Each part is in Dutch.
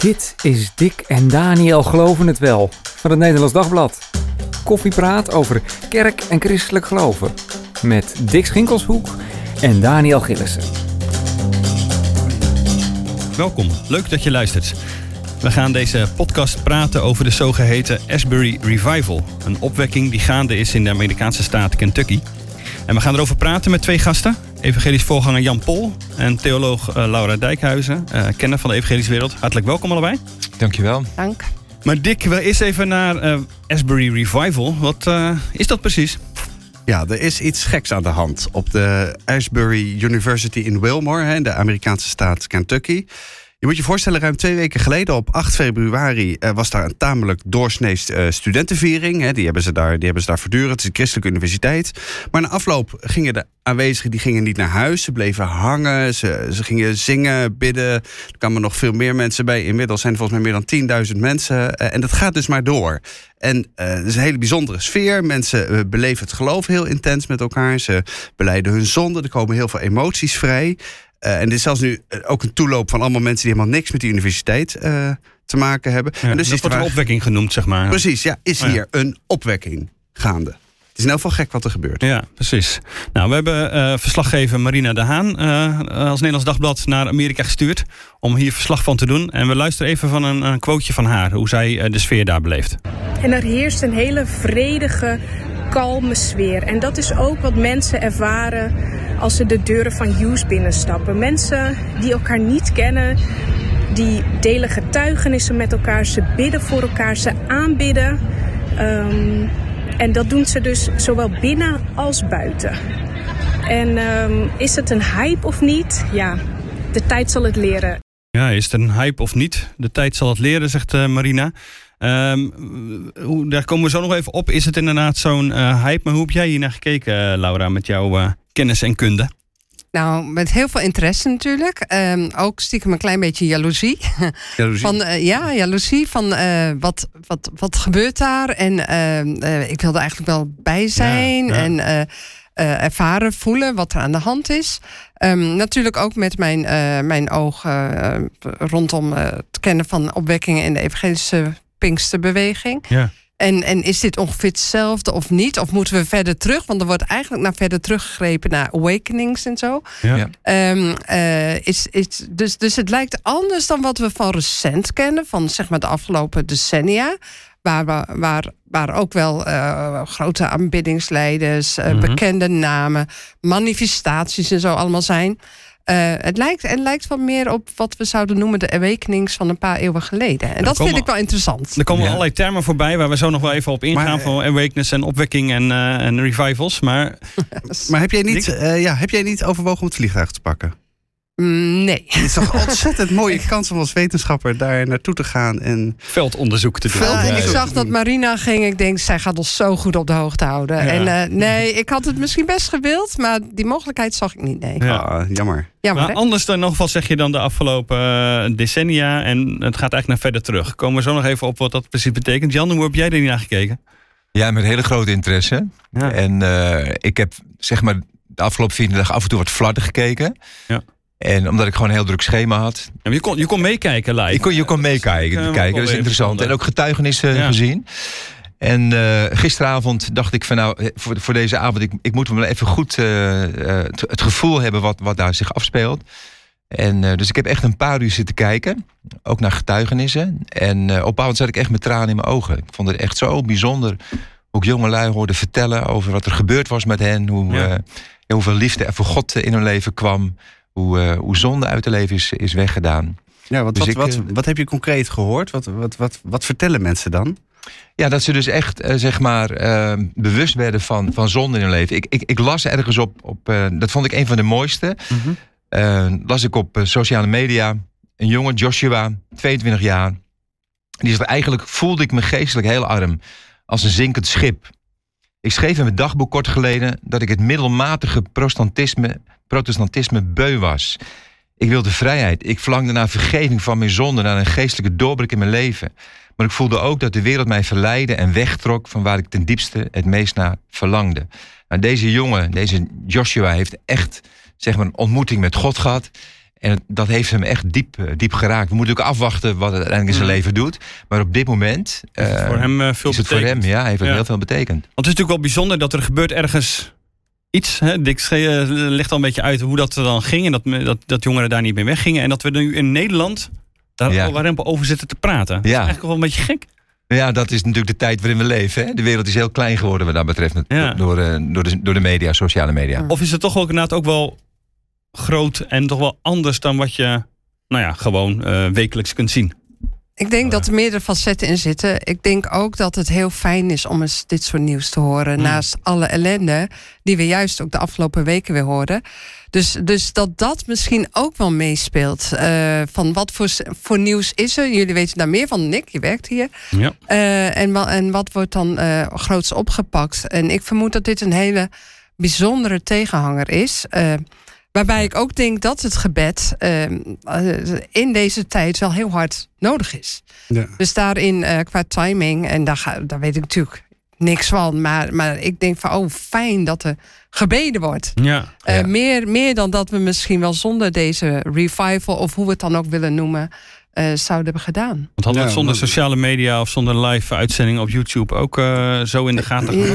Dit is Dick en Daniel Geloven het Wel van het Nederlands Dagblad. Koffiepraat over kerk en christelijk geloven. Met Dick Schinkelshoek en Daniel Gillissen. Welkom, leuk dat je luistert. We gaan deze podcast praten over de zogeheten Asbury Revival. Een opwekking die gaande is in de Amerikaanse staat Kentucky. En we gaan erover praten met twee gasten. Evangelisch voorganger Jan Pol en theoloog uh, Laura Dijkhuizen, uh, kenner van de evangelische wereld. Hartelijk welkom allebei. Dankjewel. Dank. Maar Dick, we eerst even naar uh, Asbury Revival. Wat is dat precies? Ja, er is iets geks aan de hand op de Asbury University in Wilmore, in de Amerikaanse staat Kentucky. Je moet je voorstellen, ruim twee weken geleden, op 8 februari, uh, was daar een tamelijk doorsneest uh, studentenviering. Die, hebben ze daar, die hebben ze daar voortdurend. Het is een christelijke universiteit. Maar na afloop gingen de aanwezigen die gingen niet naar huis. Ze bleven hangen, ze, ze gingen zingen, bidden. Er kwamen nog veel meer mensen bij. Inmiddels zijn er volgens mij meer dan 10.000 mensen. Uh, en dat gaat dus maar door. En het is een hele bijzondere sfeer. Mensen beleven het geloof heel intens met elkaar. Ze beleiden hun zonde. Er komen heel veel emoties vrij. Uh, en dit is zelfs nu ook een toeloop van allemaal mensen die helemaal niks met die universiteit uh, te maken hebben. Ja, en dus dat wordt een opwekking genoemd, zeg maar. Precies, ja, is hier een opwekking gaande. Het is in elk geval gek wat er gebeurt. Ja, precies. Nou, we hebben uh, verslaggever Marina de Haan als Nederlands Dagblad naar Amerika gestuurd om hier verslag van te doen. En we luisteren even van een, een quoteje van haar, hoe zij de sfeer daar beleeft. En er heerst een hele vredige, kalme sfeer. En dat is ook wat mensen ervaren als ze de deuren van Hughes binnenstappen. Mensen die elkaar niet kennen, die delen getuigenissen met elkaar, ze bidden voor elkaar, ze aanbidden. Um, en dat doen ze dus zowel binnen als buiten. En um, is het een hype of niet? Ja, de tijd zal het leren. Ja, is het een hype of niet? De tijd zal het leren, zegt uh, Marina. Um, hoe, daar komen we zo nog even op. Is het inderdaad zo'n uh, hype? Maar hoe heb jij hier naar gekeken, Laura, met jouw uh, kennis en kunde? Nou, met heel veel interesse natuurlijk. Um, ook stiekem een klein beetje jaloezie. Jaloezie? Van, uh, ja, jaloezie van uh, wat, wat, wat gebeurt daar? En uh, ik wilde eigenlijk wel bij zijn ja, ja. en ervaren, voelen wat er aan de hand is. Um, natuurlijk ook met mijn, mijn oog rondom het kennen van opwekkingen in de evangelische Pinksterbeweging. Ja. En, en is dit ongeveer hetzelfde of niet? Of moeten we verder terug? Want er wordt eigenlijk naar verder teruggegrepen naar awakenings en zo. Ja. Um, uh, is, is, dus, dus het lijkt anders dan wat we van recent kennen, van zeg maar de afgelopen decennia. Waar, waar, waar ook wel uh, grote aanbiddingsleiders, uh, mm-hmm. bekende namen, manifestaties en zo allemaal zijn. Uh, het, lijkt, het lijkt wat meer op wat we zouden noemen de awakenings van een paar eeuwen geleden. En dat vind ik wel interessant. Er komen ja. allerlei termen voorbij waar we zo nog wel even op ingaan. Maar, van awakeness en opwekking en, uh, en revivals. Maar, maar heb, jij niet, uh, ja, heb jij niet overwogen om het vliegtuig te pakken? Nee. Het is toch een ontzettend mooie kans om als wetenschapper daar naartoe te gaan en veldonderzoek te doen. Ja, en ik zag dat Marina ging. Ik denk, zij gaat ons zo goed op de hoogte houden. Ja. En uh, nee, ik had het misschien best gewild, maar die mogelijkheid zag ik niet. Nee. Ja, ah, jammer. jammer maar anders dan nog wat zeg je dan de afgelopen uh, decennia en het gaat eigenlijk naar verder terug. Komen we zo nog even op wat dat precies betekent. Jan, hoe heb jij er niet naar gekeken? Ja, met hele grote interesse. Ja. En uh, ik heb zeg maar de afgelopen vier dagen af en toe wat flarden gekeken. Ja. En omdat ik gewoon een heel druk schema had. Ja, je, kon, je kon meekijken live. Je kon, je kon meekijken. Uh, kijken, dat is interessant. En ook getuigenissen ja. gezien. En uh, gisteravond dacht ik van nou, voor, voor deze avond, ik, ik moet wel even goed uh, het, het, gevoel hebben wat, wat daar zich afspeelt. En dus ik heb echt een paar uur zitten kijken. Ook naar getuigenissen. En op avond zat ik echt met tranen in mijn ogen. Ik vond het echt zo bijzonder hoe ik jongelui hoorde vertellen over wat er gebeurd was met hen. Hoe, ja. hoeveel liefde er voor God in hun leven kwam hoe, uh, hoe zonde uit de leven is, is weggedaan. Ja, wat, dus wat, ik, wat, wat, heb je concreet gehoord? Wat, wat, wat, wat vertellen mensen dan? Ja, dat ze dus echt uh, zeg maar uh, bewust werden van, van zonde in hun leven. Ik, ik, ik las ergens op, op dat vond ik een van de mooiste. Mm-hmm. las ik op sociale media. Een jongen, Joshua, 22 jaar. Die zei eigenlijk voelde ik me geestelijk heel arm. Als een zinkend schip. Ik schreef in mijn dagboek kort geleden dat ik het middelmatige protestantisme, protestantisme beu was. Ik wilde vrijheid. Ik verlangde naar vergeving van mijn zonde, naar een geestelijke doorbreek in mijn leven. Maar ik voelde ook dat de wereld mij verleidde en wegtrok van waar ik ten diepste het meest naar verlangde. Nou, deze jongen, deze Joshua, heeft echt zeg maar, een ontmoeting met God gehad. En dat heeft hem echt diep, eh, diep geraakt. We moeten ook afwachten wat het uiteindelijk in zijn Mhm. leven doet. Maar op dit moment eh, voor hem eh, veel is het voor hem, ja, heeft het Ja. heel veel betekend. Want het is natuurlijk wel bijzonder dat er gebeurt ergens iets. Hè? Dick Schee, eh, legt al een beetje uit hoe dat er dan ging. En dat, dat, dat jongeren daar niet mee weggingen. En dat we nu in Nederland daar Ja. al over zitten te praten. Dat is Ja. eigenlijk wel een beetje gek. Ja, dat is natuurlijk de tijd waarin we leven. Hè? De wereld is heel klein geworden wat dat betreft. Ja. Door, eh, door, de, door de media, sociale media. Of is het toch ook inderdaad ook wel groot en toch wel anders dan wat je nou ja, gewoon eh, wekelijks kunt zien. Ik denk dat er meerdere facetten in zitten. Ik denk ook dat het heel fijn is om eens dit soort nieuws te horen. Hmm. Naast alle ellende die we juist ook de afgelopen weken weer horen. Dus, dus dat dat misschien ook wel meespeelt. Eh, van wat voor, voor nieuws is er? Jullie weten daar meer van. Nick, je werkt hier. Ja. Eh, en, en wat wordt dan eh groots opgepakt? En ik vermoed dat dit een hele bijzondere tegenhanger is. Waarbij ik ook denk dat het gebed eh, eh, in deze tijd wel heel hard nodig is. Ja. Dus daarin eh, qua timing, en daar, ga, daar weet ik natuurlijk niks van. Maar, maar ik denk van, oh fijn dat er gebeden wordt. Ja. Eh, Ja. meer, meer dan dat we misschien wel zonder deze revival... of hoe we het dan ook willen noemen, eh, zouden hebben gedaan. Want hadden we het zonder sociale media of zonder live uitzendingen op YouTube ook eh, zo in de gaten gehad?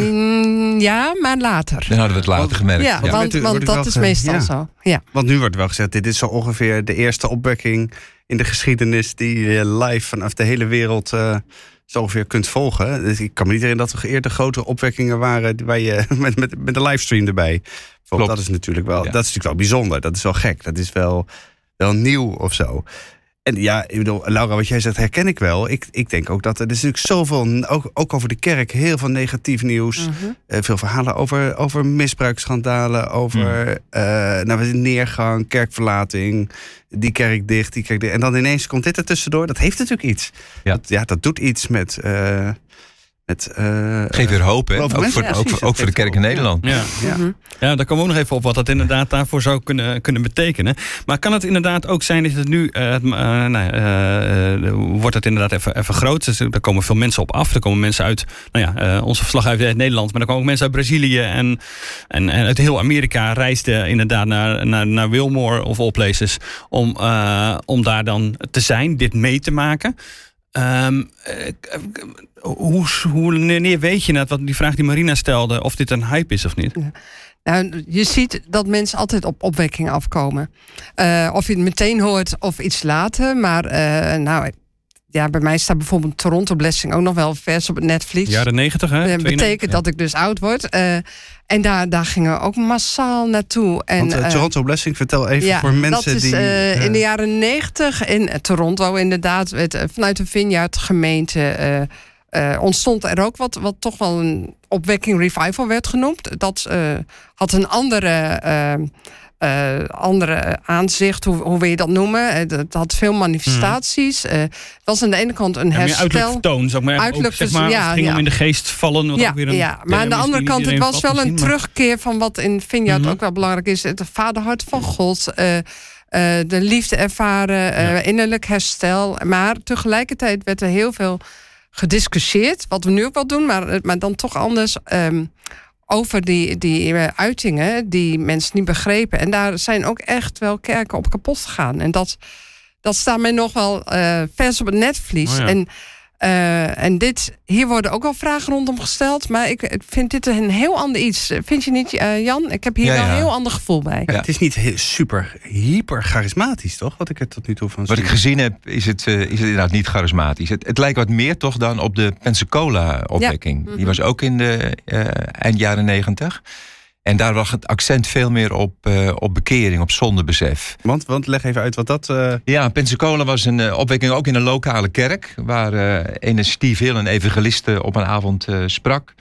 Ja, maar later. Dan hadden we het later gemerkt. Ja, want, want dat is meestal ja. zo. Ja. Want nu wordt wel gezegd, dit is zo ongeveer de eerste opwekking in de geschiedenis die je live vanaf de hele wereld eh, zo ongeveer kunt volgen. Dus ik kan me niet herinneren dat er eerder grote opwekkingen waren die- waar je met, met, met een livestream erbij. Dat is natuurlijk wel, Ja. dat is natuurlijk wel bijzonder. Dat is wel gek. Dat is wel, wel nieuw of zo. En ja, ik bedoel, Laura, wat jij zegt herken ik wel. Ik, ik denk ook dat er, er is natuurlijk zoveel, ook, ook over de kerk, heel veel negatief nieuws. Mhm. Eh, veel verhalen over, over misbruiksschandalen, over eh nou, neergang, kerkverlating, die kerk dicht, die kerk dicht. En dan ineens komt dit er tussendoor. Dat heeft natuurlijk iets. Ja. Dat, ja, dat doet iets met... eh met eh, Geef weer hoop, hè? Ook voor, ja, ook, precies, voor, ook dat voor de kerk in. Nederland. Ja. ja. Mhm. Ja, daar komen we ook nog even op wat dat inderdaad daarvoor zou kunnen, kunnen betekenen. Maar kan het inderdaad ook zijn dat het nu, eh, het, eh, nou, wordt het inderdaad even, even groot. Dus er komen veel mensen op af. Er komen mensen uit, nou ja, eh, onze verslaggever uit Nederland, maar er komen ook mensen uit Brazilië en, en, en uit heel Amerika reisden inderdaad naar, naar, naar Wilmore of all places om, eh, om daar dan te zijn, dit mee te maken. Ehm, eh, hoe, hoe, weet je net, wat die vraag die Marina stelde, of dit een hype is of niet? Nou, je ziet dat mensen altijd op opwekking afkomen. Eh, of je het meteen hoort of iets later. Maar eh, nou, ja, bij mij staat bijvoorbeeld Toronto Blessing ook nog wel vers op het Netflix. Jaren 90, hè? Dat 92, betekent dat ik dus oud word. Eh, en daar, daar gingen we ook massaal naartoe. En, Want eh, eh, Toronto Blessing, vertel even ja, voor mensen dat is die... eh, in de jaren negentig in Toronto inderdaad. werd, vanuit de Vineyard gemeente eh, eh, ontstond er ook wat, wat toch wel een opwekking revival werd genoemd. Dat eh, had een andere, andere aanzicht, hoe, hoe wil je dat noemen? Eh, Het had veel manifestaties. Eh, Het was aan de ene kant een herstel. uiterlijk vertoon, zou ik maar, Uiterlijk ook, zeg maar ja, het ging om ja. in de geest vallen. Wat Ja, ook weer een ja, maar aan de andere kant, het was wel een maar- terugkeer van wat in Vineyard Mhm. ook wel belangrijk is. Het vaderhart van God, eh, eh, de liefde ervaren, eh, innerlijk herstel. Maar tegelijkertijd werd er heel veel gediscussieerd, wat we nu ook wel doen, maar, eh, maar dan toch anders. ehm, over die, die eh, uitingen die mensen niet begrepen. En daar zijn ook echt wel kerken op kapot gegaan. En dat, dat staat mij nog wel eh vers op het netvlies. Oh ja. En, eh, en dit, hier worden ook wel vragen rondom gesteld. Maar ik, vind dit een heel ander iets. Vind je niet, eh, Jan? Ik heb hier Ja, wel ja. een heel ander gevoel bij. ja, Het is niet heel, super, hyper charismatisch, toch? Wat ik er tot nu toe van Wat ik gezien heb, is het, eh, is het inderdaad niet charismatisch. Het, het lijkt wat meer toch dan op de Pensacola-opwekking. Die was ook in de eh, eind jaren negentig. En daar lag het accent veel meer op, eh, op bekering, op zondebesef. Want, want leg even uit wat dat... eh, Ja, Pensacola was een eh, opwekking ook in een lokale kerk. Waar eh ene Steve Hill, een evangeliste, op een avond eh, sprak.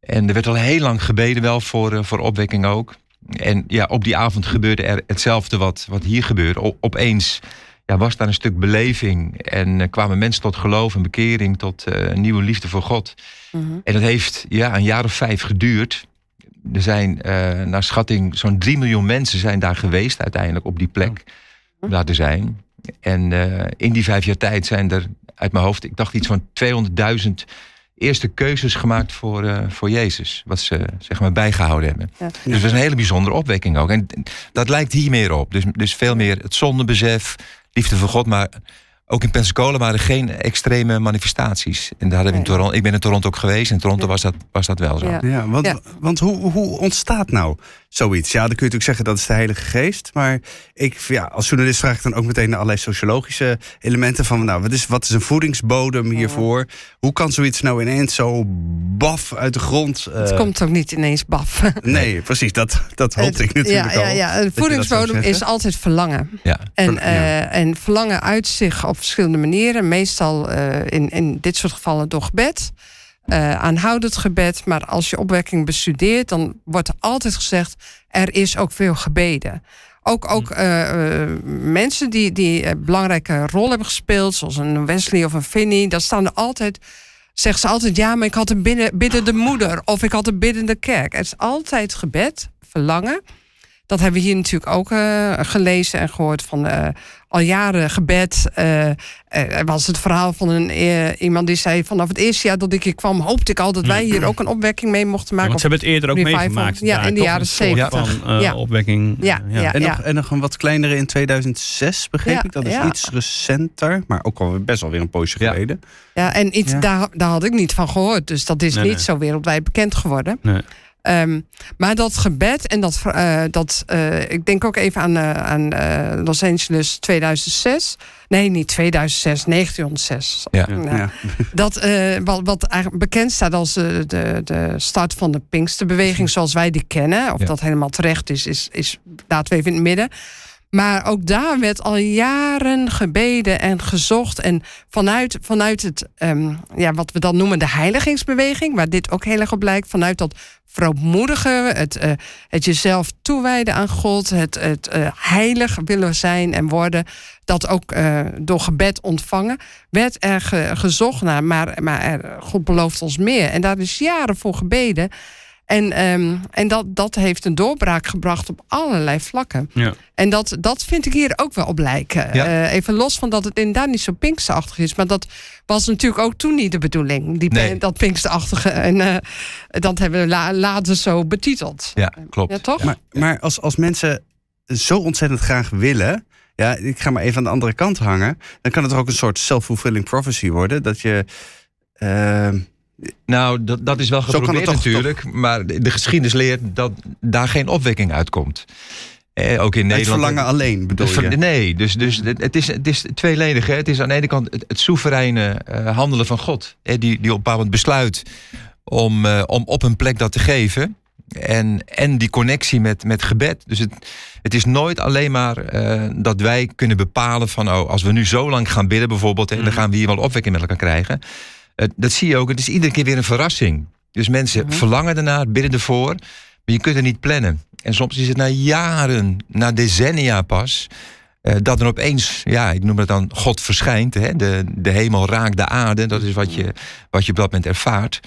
En er werd al heel lang gebeden wel voor, eh, voor opwekking ook. En ja, op die avond gebeurde er hetzelfde wat, wat hier gebeurde. O- opeens ja, was daar een stuk beleving. En eh, kwamen mensen tot geloof en bekering, tot eh, een nieuwe liefde voor God. Mhm. En dat heeft ja, een jaar of vijf geduurd. Er zijn eh, naar schatting zo'n 3 miljoen mensen zijn daar geweest uiteindelijk op die plek. Om daar te zijn. En eh, in die vijf jaar tijd zijn er uit mijn hoofd, ik dacht iets van 200.000 eerste keuzes gemaakt voor, eh, voor Jezus. Wat ze zeg maar bijgehouden hebben. Ja. Dus dat is een hele bijzondere opwekking ook. En dat lijkt hier meer op. Dus, dus veel meer het zondebesef, liefde voor God. Maar ook in Pensacola waren er geen extreme manifestaties. En daar hebben we in Nee. Toronto, ik ben in Toronto ook geweest. In Toronto Ja. was, dat, was dat wel zo. Ja. Ja, want, Ja. want hoe, hoe ontstaat nou zoiets? Ja, dan kun je natuurlijk zeggen dat is de Heilige Geest. Maar ik, ja, als journalist vraag ik dan ook meteen naar allerlei sociologische elementen. Van nou, wat is, wat is een voedingsbodem hiervoor? Hoe kan zoiets nou ineens zo baf uit de grond? eh, Het komt ook niet ineens baf. Nee, precies. Dat, dat hoopte ik natuurlijk ja, ja, al. ja. Een voedingsbodem is altijd verlangen. Ja. En, ja. eh, en verlangen uit zich op verschillende manieren. Meestal eh, in, in dit soort gevallen door gebed. Eh, aanhoudend gebed. Maar als je opwekking bestudeert, dan wordt er altijd gezegd: er is ook veel gebeden. Ook, ook eh, eh, mensen die, die een belangrijke rol hebben gespeeld, zoals een Wesley of een Finney, daar staan er altijd. Zeggen ze altijd, ja, maar ik had een bidden, biddende moeder of ik had een biddende kerk. Het is altijd gebed, verlangen. Dat hebben we hier natuurlijk ook eh, gelezen en gehoord van eh, al jaren gebed. Eh, er was het verhaal van een, iemand die zei: Vanaf het eerste jaar dat ik hier kwam, hoopte ik al dat wij hier ook een opwekking mee mochten Ja, maken. want ze hebben het eerder ook Revival. meegemaakt. Ja, in de jaren Een soort 70. van eh, Ja. opwekking. Ja, ja. En, nog, en nog een wat kleinere in 2006, begreep Ja, ik. Dat is ja. iets recenter, maar ook al best wel weer een poosje Ja. geleden. Ja, en iets, Ja. Daar, daar had ik niet van gehoord. Dus dat is Nee, niet nee. zo wereldwijd bekend geworden. Nee. Ehm, maar dat gebed en dat, eh, dat eh, ik denk ook even aan, eh, aan eh, Los Angeles 2006. Nee, niet 2006, 1906. Ja. Nou, Ja. Dat, eh, wat, wat eigenlijk bekend staat als de, de, de start van de Pinksterbeweging zoals wij die kennen. Of Ja. dat helemaal terecht is, is, is laten we even in het midden. Maar ook daar werd al jaren gebeden en gezocht. En vanuit, vanuit het, ehm, ja, wat we dan noemen de heiligingsbeweging, waar dit ook heel erg op lijkt, vanuit dat verootmoedigen, het, eh, het jezelf toewijden aan God, het, het eh, heilig willen zijn en worden, dat ook eh, door gebed ontvangen, werd er ge- gezocht naar, maar, maar God belooft ons meer. En daar is jaren voor gebeden. En, ehm, en dat, dat heeft een doorbraak gebracht op allerlei vlakken. Ja. En dat, dat vind ik hier ook wel op lijken. Ja. Eh, even los van dat het inderdaad niet zo pinksterachtig is. Maar dat was natuurlijk ook toen niet de bedoeling. Die, Nee. Dat pinksterachtige. En eh, dat hebben we la- later zo betiteld. Ja, klopt. Ja, toch? Maar, maar als, als mensen zo ontzettend graag willen. Ja, ik ga maar even aan de andere kant hangen. Dan kan het ook een soort self-fulfilling prophecy worden. Dat je. ehm, Nou, dat, dat is wel het geprobeerd toch- natuurlijk. Maar de de geschiedenis leert dat daar geen opwekking uitkomt. Eh, ook in het Nederland. verlangen alleen bedoel je? nee, dus, dus het, het is, het is tweeledig. Hè. Het is aan de ene kant het, het soevereine eh, handelen van God. Hè, die, die op een bepaald moment besluit om, eh, om op een plek dat te geven. En, en die connectie met, met gebed. Dus het, het is nooit alleen maar eh, dat wij kunnen bepalen van... Oh, als we nu zo lang gaan bidden bijvoorbeeld... Hè, dan gaan we hier wel opwekking met elkaar krijgen. Eh, dat zie je ook. Het is iedere keer weer een verrassing. Dus mensen verlangen ernaar, bidden ervoor. Maar je kunt het niet plannen. En soms is het na jaren, na decennia pas... eh, dat er opeens, ja, ik noem het dan, God verschijnt. Hè? De, de hemel raakt de aarde. Dat is wat je, wat je op dat moment ervaart.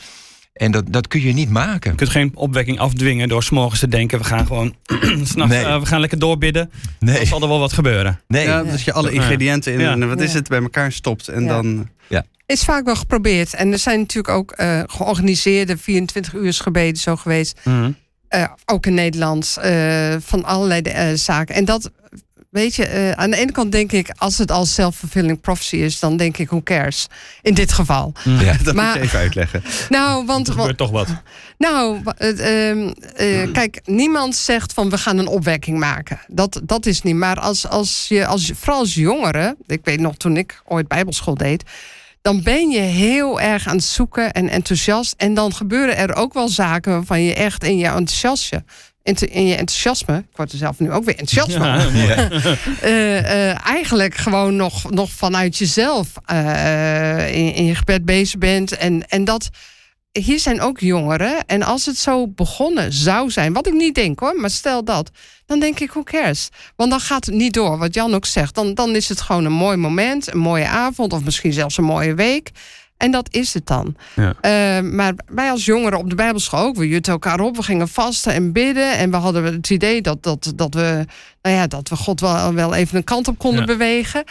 En dat, dat kun je niet maken. Je kunt geen opwekking afdwingen door s'morgens te denken... we gaan gewoon s'nachts, Nee. eh, we gaan lekker doorbidden. Dan Nee, zal er wel wat gebeuren. nee. Ja, dat je alle ingrediënten in Ja. wat is Ja. het, bij elkaar stopt. En Ja. dan. Is vaak wel geprobeerd. En er zijn natuurlijk ook eh, georganiseerde 24 uur gebeden zo geweest. Mhm. Eh, ook in Nederland. eh, van allerlei eh, zaken. En dat, weet je, eh, aan de ene kant denk ik... als het al self-fulfilling prophecy is... dan denk ik, who cares? In dit geval. Ja. Dat Maar- moet je even uitleggen. Nou, want... Er gebeurt toch wat. Nou, ehm, eh, kijk, niemand zegt van we gaan een opwekking maken. Dat, dat is niet. Maar als, als je, als, vooral als jongere, ik weet nog toen ik ooit bijbelschool deed, dan ben je heel erg aan het zoeken en enthousiast. En dan gebeuren er ook wel zaken waarvan je echt in je enthousiasme. In, je enthousiasme, ik word er zelf nu ook weer enthousiast van. Ja. Eh, eh, eigenlijk gewoon nog, nog vanuit jezelf eh, in, in je gebed bezig bent. En, en dat, hier zijn ook jongeren. En als het zo begonnen zou zijn, wat ik niet denk hoor, maar stel dat, dan denk ik, who cares? Want dan gaat het niet door, wat Jan ook zegt. Dan, dan is het gewoon een mooi moment, een mooie avond of misschien zelfs een mooie week. En dat is het dan. Ja. Eh, maar wij als jongeren op de Bijbelschool ook, we jutten elkaar op, we gingen vasten en bidden. En we hadden het idee dat, dat, dat, we, nou ja, dat we God wel, wel even een kant op konden Ja. bewegen.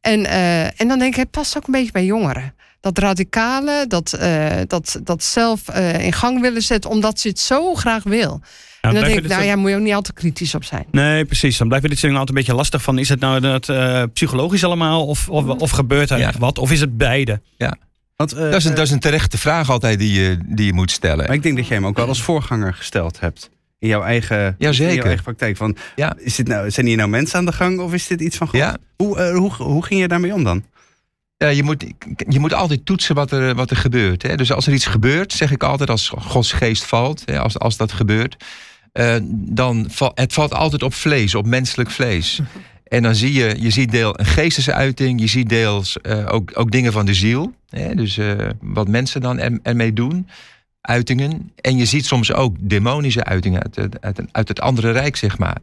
En, eh, en dan denk ik, het past ook een beetje bij jongeren. Dat radicale, dat, eh, dat, dat zelf eh, in gang willen zetten, omdat ze het zo graag wil. en dan denk ik, nou zo- ja, moet je ook niet al te kritisch op zijn. Nee, precies. Dan blijft dit ding altijd een beetje lastig van... is het nou dat, eh, psychologisch allemaal of, of, of gebeurt er Ja. echt wat? Of is het beide? Want, eh, Dat is, een, dat is een terechte vraag altijd die je, die je moet stellen. Maar ik denk dat jij hem ook wel als voorganger gesteld hebt. In jouw eigen, in jouw eigen praktijk. Van, Ja. is dit nou, zijn hier nou mensen aan de gang of is dit iets van God? Ja. Hoe, hoe, hoe ging je daarmee om dan? Ja, je, moet, je moet altijd toetsen wat er, wat er gebeurt. Hè. Dus als er iets gebeurt, zeg ik altijd, als Gods geest valt, hè, als, als dat gebeurt, eh, dan valt het valt altijd op vlees, op menselijk vlees. En dan zie je, je ziet deel een geestesuiting, je ziet deels eh, ook, ook dingen van de ziel. Hè, dus eh, wat mensen dan er, ermee doen, uitingen. En je ziet soms ook demonische uitingen uit, uit, uit het andere rijk, zeg maar.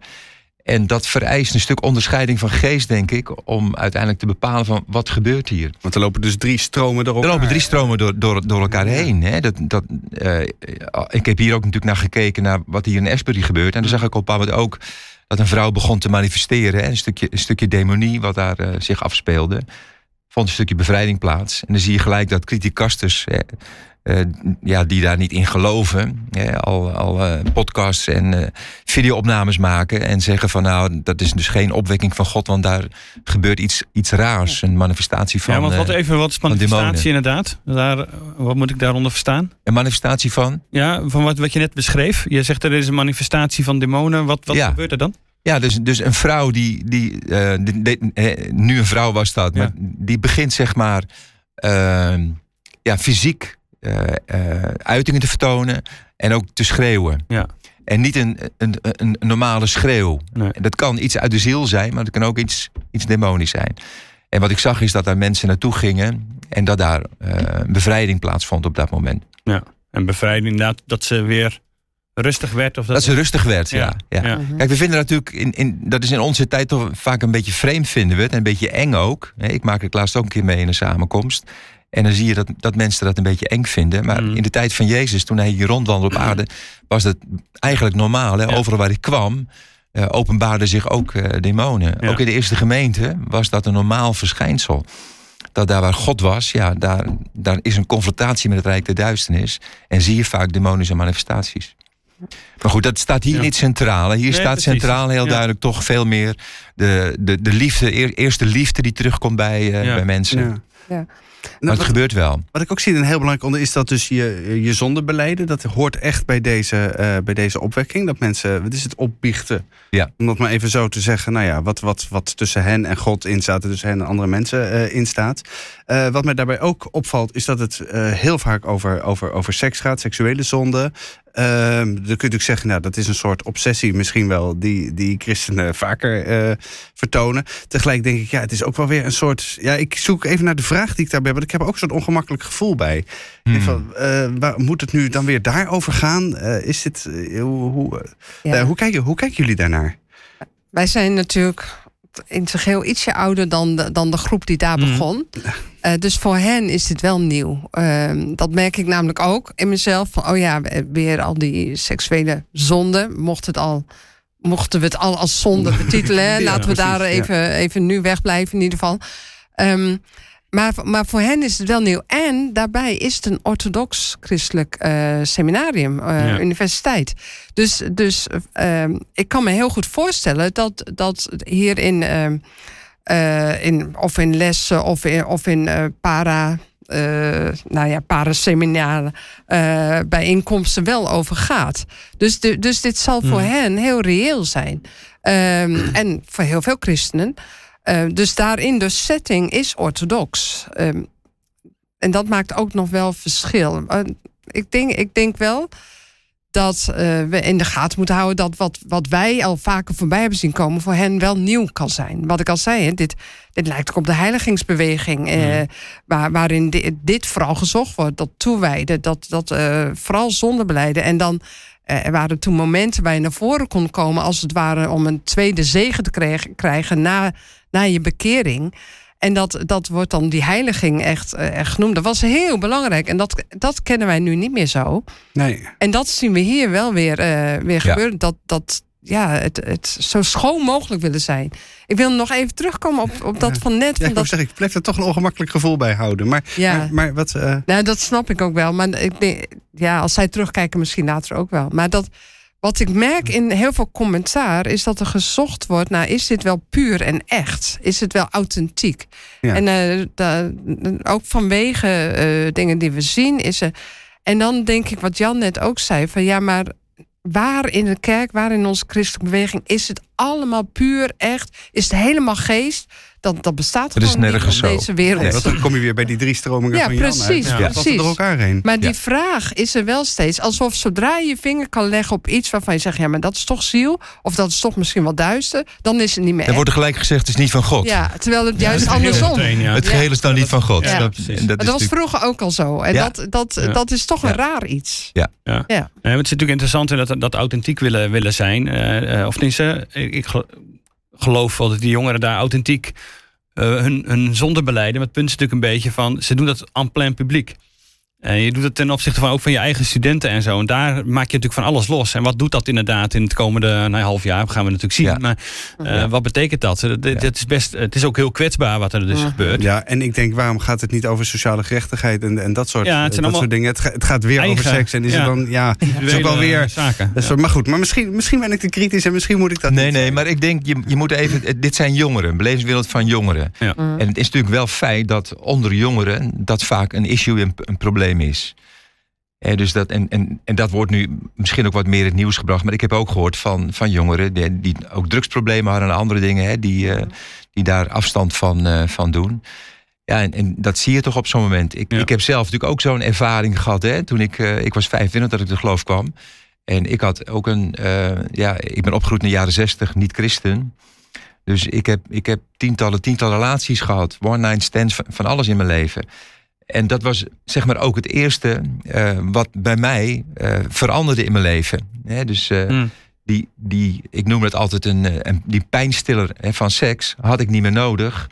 En dat vereist een stuk onderscheiding van geest, denk ik, om uiteindelijk te bepalen van wat gebeurt hier. Want er lopen dus drie stromen erop. Er lopen drie stromen door, door, door elkaar Ja. heen. Hè? Dat, dat, eh, ik heb hier ook natuurlijk naar gekeken naar wat hier in Esbury gebeurt. En dan zag ik op een bepaald moment ook dat een vrouw begon te manifesteren. Hè? Een, stukje, een stukje demonie wat daar eh, zich afspeelde. Vond een stukje bevrijding plaats. En dan zie je gelijk dat criticasters, eh, ja, die daar niet in geloven, hè, al, al eh, podcasts en eh, videoopnames maken. En zeggen van nou, dat is dus geen opwekking van God, want daar gebeurt iets, iets raars. Een manifestatie van. ja, want wat even, wat is manifestatie inderdaad? Daar, wat moet ik daaronder verstaan? Een manifestatie van? Ja, van wat, wat je net beschreef. Je zegt er is een manifestatie van demonen. Wat, wat Ja. gebeurt er dan? Ja, dus, dus een vrouw die, die, nu een vrouw was dat, Ja. maar die begint zeg maar ja, fysiek uitingen te vertonen en ook te schreeuwen. Ja. En niet een, een, een, een normale schreeuw. Nee. Dat kan iets uit de ziel zijn, maar dat kan ook iets, iets demonisch zijn. En wat ik zag is dat daar mensen naartoe gingen en dat daar eh, een bevrijding plaatsvond op dat moment. En bevrijding inderdaad, dat ze weer rustig werd. Of dat, Dat ze rustig werd, ja. ja. ja. Mhm. Kijk, we vinden natuurlijk, in, in, dat is in onze tijd toch vaak een beetje vreemd vinden we het. En een beetje eng ook. Hè, Ik maak het laatst ook een keer mee in een samenkomst. En dan zie je dat, dat mensen dat een beetje eng vinden. Maar Mhm. in de tijd van Jezus, toen hij hier rondwandelde op aarde, was dat eigenlijk normaal. Hè? Ja. Overal waar hij kwam, eh, openbaarden zich ook eh, demonen. Ja. Ook in de eerste gemeente was dat een normaal verschijnsel. Dat daar waar God was, ja, daar, daar is een confrontatie met het Rijk der Duisternis. En zie je vaak demonische manifestaties. Maar goed, dat staat hier Ja. niet centraal. hè. Hier Nee, staat precies. centraal heel Ja. duidelijk toch veel meer de, de, de liefde, eer- eerste liefde die terugkomt bij, eh, Ja. bij mensen. Ja. Nou, Maar het gebeurt wel. wat ik ook zie, een heel belangrijk onder, is dat dus je, je zonde beleiden. Dat hoort echt bij deze, eh, bij deze opwekking. Dat mensen, wat is het, opbiechten. Ja. Om dat maar even zo te zeggen. Nou ja, wat, wat, wat tussen hen en God in staat, tussen hen en andere mensen eh, in staat. Eh, wat mij daarbij ook opvalt, is dat het heel vaak over, over, over seks gaat, seksuele zonde. Ehm, dan kun je natuurlijk zeggen, nou, dat is een soort obsessie misschien wel, die, die christenen vaker eh, vertonen. Tegelijk denk ik, ja, het is ook wel weer een soort. Ja, ik zoek even naar de vraag die ik daarbij heb. Want ik heb er ook een soort ongemakkelijk gevoel bij. Hmm. van, eh, waar, moet het nu dan weer daarover gaan? Eh, is dit, hoe, hoe, Ja. hoe, kijken, hoe kijken jullie daarnaar? Wij zijn natuurlijk in zijn geheel ietsje ouder dan de, dan de groep die daar Mhm. begon. Eh, dus voor hen is dit wel nieuw. Ehm, dat merk ik namelijk ook in mezelf. Van, oh ja, weer al die seksuele zonden. Mocht het al, mochten we het al als zonde betitelen. Ja, Laten we precies, daar ja. even, even nu wegblijven in ieder geval. Ehm, maar, maar voor hen is het wel nieuw. En daarbij is het een orthodox-christelijk eh, seminarium, eh, Ja. universiteit. Dus, dus ehm, ik kan me heel goed voorstellen dat, dat hier in, ehm, eh, in, of in lessen of in, of in para. nou ja, paraseminare eh bijeenkomsten wel over gaat. Dus, de, dus dit zal voor Hmm. hen heel reëel zijn. Ehm, en voor heel veel christenen. Eh, dus daarin de setting is orthodox. Ehm, en dat maakt ook nog wel verschil. Eh, ik, denk, ik denk wel dat eh, we in de gaten moeten houden dat wat, wat wij al vaker voorbij hebben zien komen, voor hen wel nieuw kan zijn. Wat ik al zei, hè, dit, dit lijkt ook op de heiligingsbeweging, eh, waar, waarin di- dit vooral gezocht wordt, dat toewijden, dat, dat eh, vooral zondebeleiden. En dan er waren toen momenten waar je naar voren kon komen, als het ware om een tweede zegen te krijgen, krijgen na, na je bekering. En dat, dat wordt dan die heiliging echt, eh, echt genoemd. Dat was heel belangrijk. En dat, dat kennen wij nu niet meer zo. Nee. En dat zien we hier wel weer, eh, weer gebeuren. Dat, dat, ja, het, het zo schoon mogelijk willen zijn. Ik wil nog even terugkomen op, op dat van net. Ja, Van ik, dat, zeg, ik blijf er toch een ongemakkelijk gevoel bij houden. Maar, Ja. maar, maar wat... eh, Nou, dat snap ik ook wel. Maar ik denk, ja, als zij terugkijken, misschien later ook wel. Maar dat, wat ik merk in heel veel commentaar is dat er gezocht wordt naar: is dit wel puur en echt? Is het wel authentiek? Ja. En eh, da- ook vanwege eh, dingen die we zien, is er. En dan denk ik wat Jan net ook zei: van ja, maar waar in de kerk, waar in onze christelijke beweging is het allemaal puur echt? Is het helemaal geest? Dat, dat bestaat Dat is gewoon niet nergens zo. deze wereld. Nee. want dan kom je weer bij die drie stromingen Ja, van Jan uit. precies, Ja, precies. Dat er door elkaar heen. Maar die Ja. vraag is er wel steeds. Alsof zodra je je vinger kan leggen op iets waarvan je zegt: ja, maar dat is toch ziel. Of dat is toch misschien wel duister. Dan is het niet meer. Er wordt er gelijk gezegd, het is niet van God. Ja, terwijl het juist andersom. meteen, ja. Het Ja. geheel is dan niet van God. Ja. Dat, Precies. en Maar dat dat is was vroeger ook al zo. En Ja. dat, dat, Ja. dat is toch een Ja. raar iets. Ja, maar het is natuurlijk interessant dat, dat authentiek willen, willen zijn. Eh, eh, of tenminste, ik, ik geloof wel dat die jongeren daar authentiek eh, hun, hun zonde beleiden. Maar het punt is natuurlijk een beetje van, ze doen dat en plein publiek. En je doet het ten opzichte van ook van je eigen studenten en zo. En daar maak je natuurlijk van alles los. En wat doet dat inderdaad in het komende nou, half jaar? gaan we natuurlijk zien. Ja. Maar eh, Ja. wat betekent dat? Het, het- het is best, het is ook heel kwetsbaar wat er dus gebeurt. Ja, en ik denk, waarom gaat het niet over sociale gerechtigheid en, en dat soort, Ja, het zijn dat soort dingen? Het, ga- het gaat weer eigen- over seks en is ja. het dan, ja, dat is ook wel weer. zaken. dat is- Maar goed, maar misschien, misschien ben ik te kritisch en misschien moet ik dat Nee, niet nee, maar ik denk, je, je moet even. Dit zijn jongeren, een belevingswereld van jongeren. Ja. Mm. En het is natuurlijk wel feit dat onder jongeren dat vaak een issue, een, een probleem is. Hè, dus dat, en, en, en dat wordt nu misschien ook wat meer in het nieuws gebracht. Maar ik heb ook gehoord van, van jongeren die, die ook drugsproblemen hadden en andere dingen, hè, die, eh, die daar afstand van, eh, van doen. Ja, en, en dat zie je toch op zo'n moment. Ik, Ja. ik heb zelf natuurlijk ook zo'n ervaring gehad. Hè, toen ik, eh, ik was 25 dat ik de geloof kwam. En ik had ook een, ja, ik ben opgegroeid in de jaren 60, niet christen. Dus ik heb, ik heb tientallen, tientallen relaties gehad. One night stands, van, van alles in mijn leven. En dat was zeg maar ook het eerste eh, wat bij mij eh, veranderde in mijn leven. Dus eh, Mm. die, die, ik noem het altijd een, een die pijnstiller van seks, had ik niet meer nodig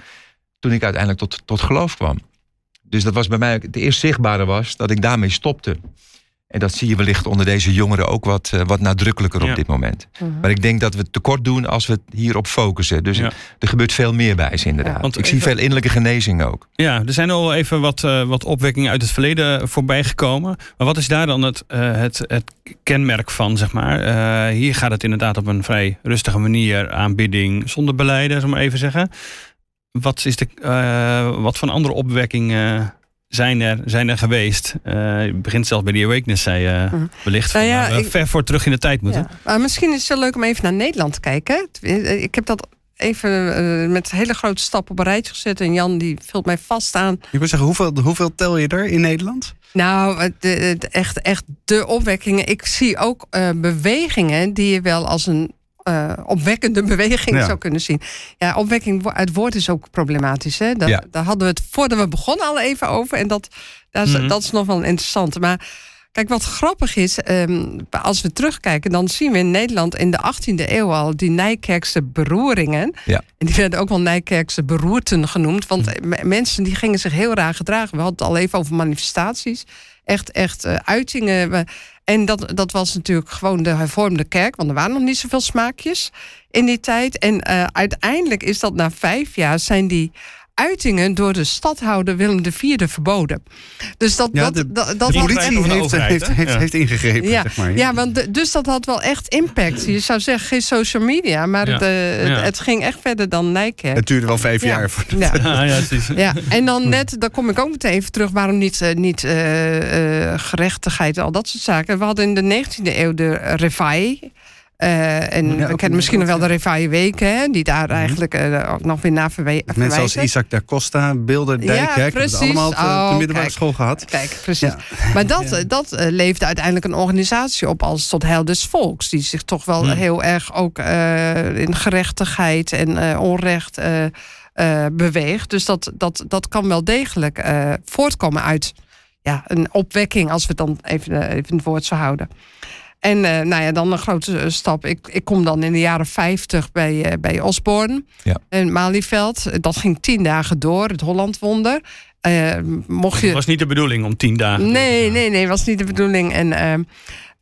toen ik uiteindelijk tot, tot geloof kwam. Dus dat was bij mij het eerst zichtbare was dat ik daarmee stopte. En dat zie je wellicht onder deze jongeren ook wat, eh, wat nadrukkelijker op Ja. dit moment. Mhm. Maar ik denk dat we het tekort doen als we het hierop focussen. Dus Ja. er gebeurt veel meer bij ze inderdaad. Ja. Want ik zie veel innerlijke genezing ook. Ja, er zijn al even wat, eh, wat opwekkingen uit het verleden voorbij gekomen. Maar wat is daar dan het, eh, het, het kenmerk van, zeg maar? Eh, hier gaat het inderdaad op een vrij rustige manier aanbidding zonder beleiden, zullen we maar even zeggen. Wat, is de, eh, wat voor andere opwekkingen zijn er, zijn er geweest? Eh, je begint zelfs bij die awakeness, zei je Mhm. wellicht. Nou van, ik- ver voor terug in de tijd moeten. Ja. Maar misschien is het wel leuk om even naar Nederland te kijken. Ik heb dat even eh, met hele grote stappen op een rijtje gezet. En Jan die vult mij vast aan. Ik wil zeggen, hoeveel, hoeveel tel je er in Nederland? Nou, de, echt, echt de opwekkingen. Ik zie ook eh, bewegingen die je wel als een eh, opwekkende beweging Ja. zou kunnen zien. Ja, opwekking uit woord is ook problematisch. Hè? Daar, Ja. daar hadden we het voordat we begonnen al even over. En dat, dat, is, Mhm. dat is nog wel interessant. Maar kijk, wat grappig is, ehm, als we terugkijken, dan zien we in Nederland in de 18e eeuw al die Nijkerkse beroeringen. Ja. En die werden ook wel Nijkerkse beroerten genoemd. Want me- mensen die gingen zich heel raar gedragen. We hadden het al even over manifestaties. Echt, echt eh, uitingen. En dat, dat was natuurlijk gewoon de hervormde kerk. Want er waren nog niet zoveel smaakjes in die tijd. En eh, uiteindelijk is dat na vijf jaar zijn die uitingen door de stadhouder Willem IV verboden. Dus dat, Ja, dat, de- dat, dat De politie heeft, overheid, heeft, heeft, Ja. heeft ingegrepen, Ja, zeg maar. ja, want de- dus dat had wel echt impact. Je zou zeggen geen social media, maar het, eh, Ja. het ging echt verder dan Nijkerk. Het duurde wel vijf Ja. jaar. Voor Ja. Ah, ja, precies. Ja, en dan net, daar kom ik ook meteen even terug, waarom niet, eh, niet eh, eh, gerechtigheid en al dat soort zaken. We hadden in de 19e eeuw de Revaille. Eh, en Ja, we kennen misschien nog wel de Revaille weken, hè, die daar eigenlijk eh, ook nog weer naar verwe- Mensen als verwijzen. Isaac da Costa, Beelder, Dijk, Ja, hè, precies. allemaal de, Oh, middelbare kijk. school gehad. Kijk, precies. Ja. Maar dat, eh, dat leefde uiteindelijk een organisatie op als tot heil des volks. Die zich toch wel Hmm. heel erg ook in gerechtigheid en onrecht beweegt. Dus dat, dat, dat kan wel degelijk voortkomen uit ja, een opwekking, als we het dan even, even het woord zo houden. En eh, nou ja, dan een grote eh, stap. Ik, ik kom dan in de jaren 50 bij, eh, bij Osborne Ja. en Malieveld. Dat ging tien dagen door, het Hollandwonder. Eh mocht je... Het was niet de bedoeling om tien dagen. Nee, nee, nee, was niet de bedoeling. En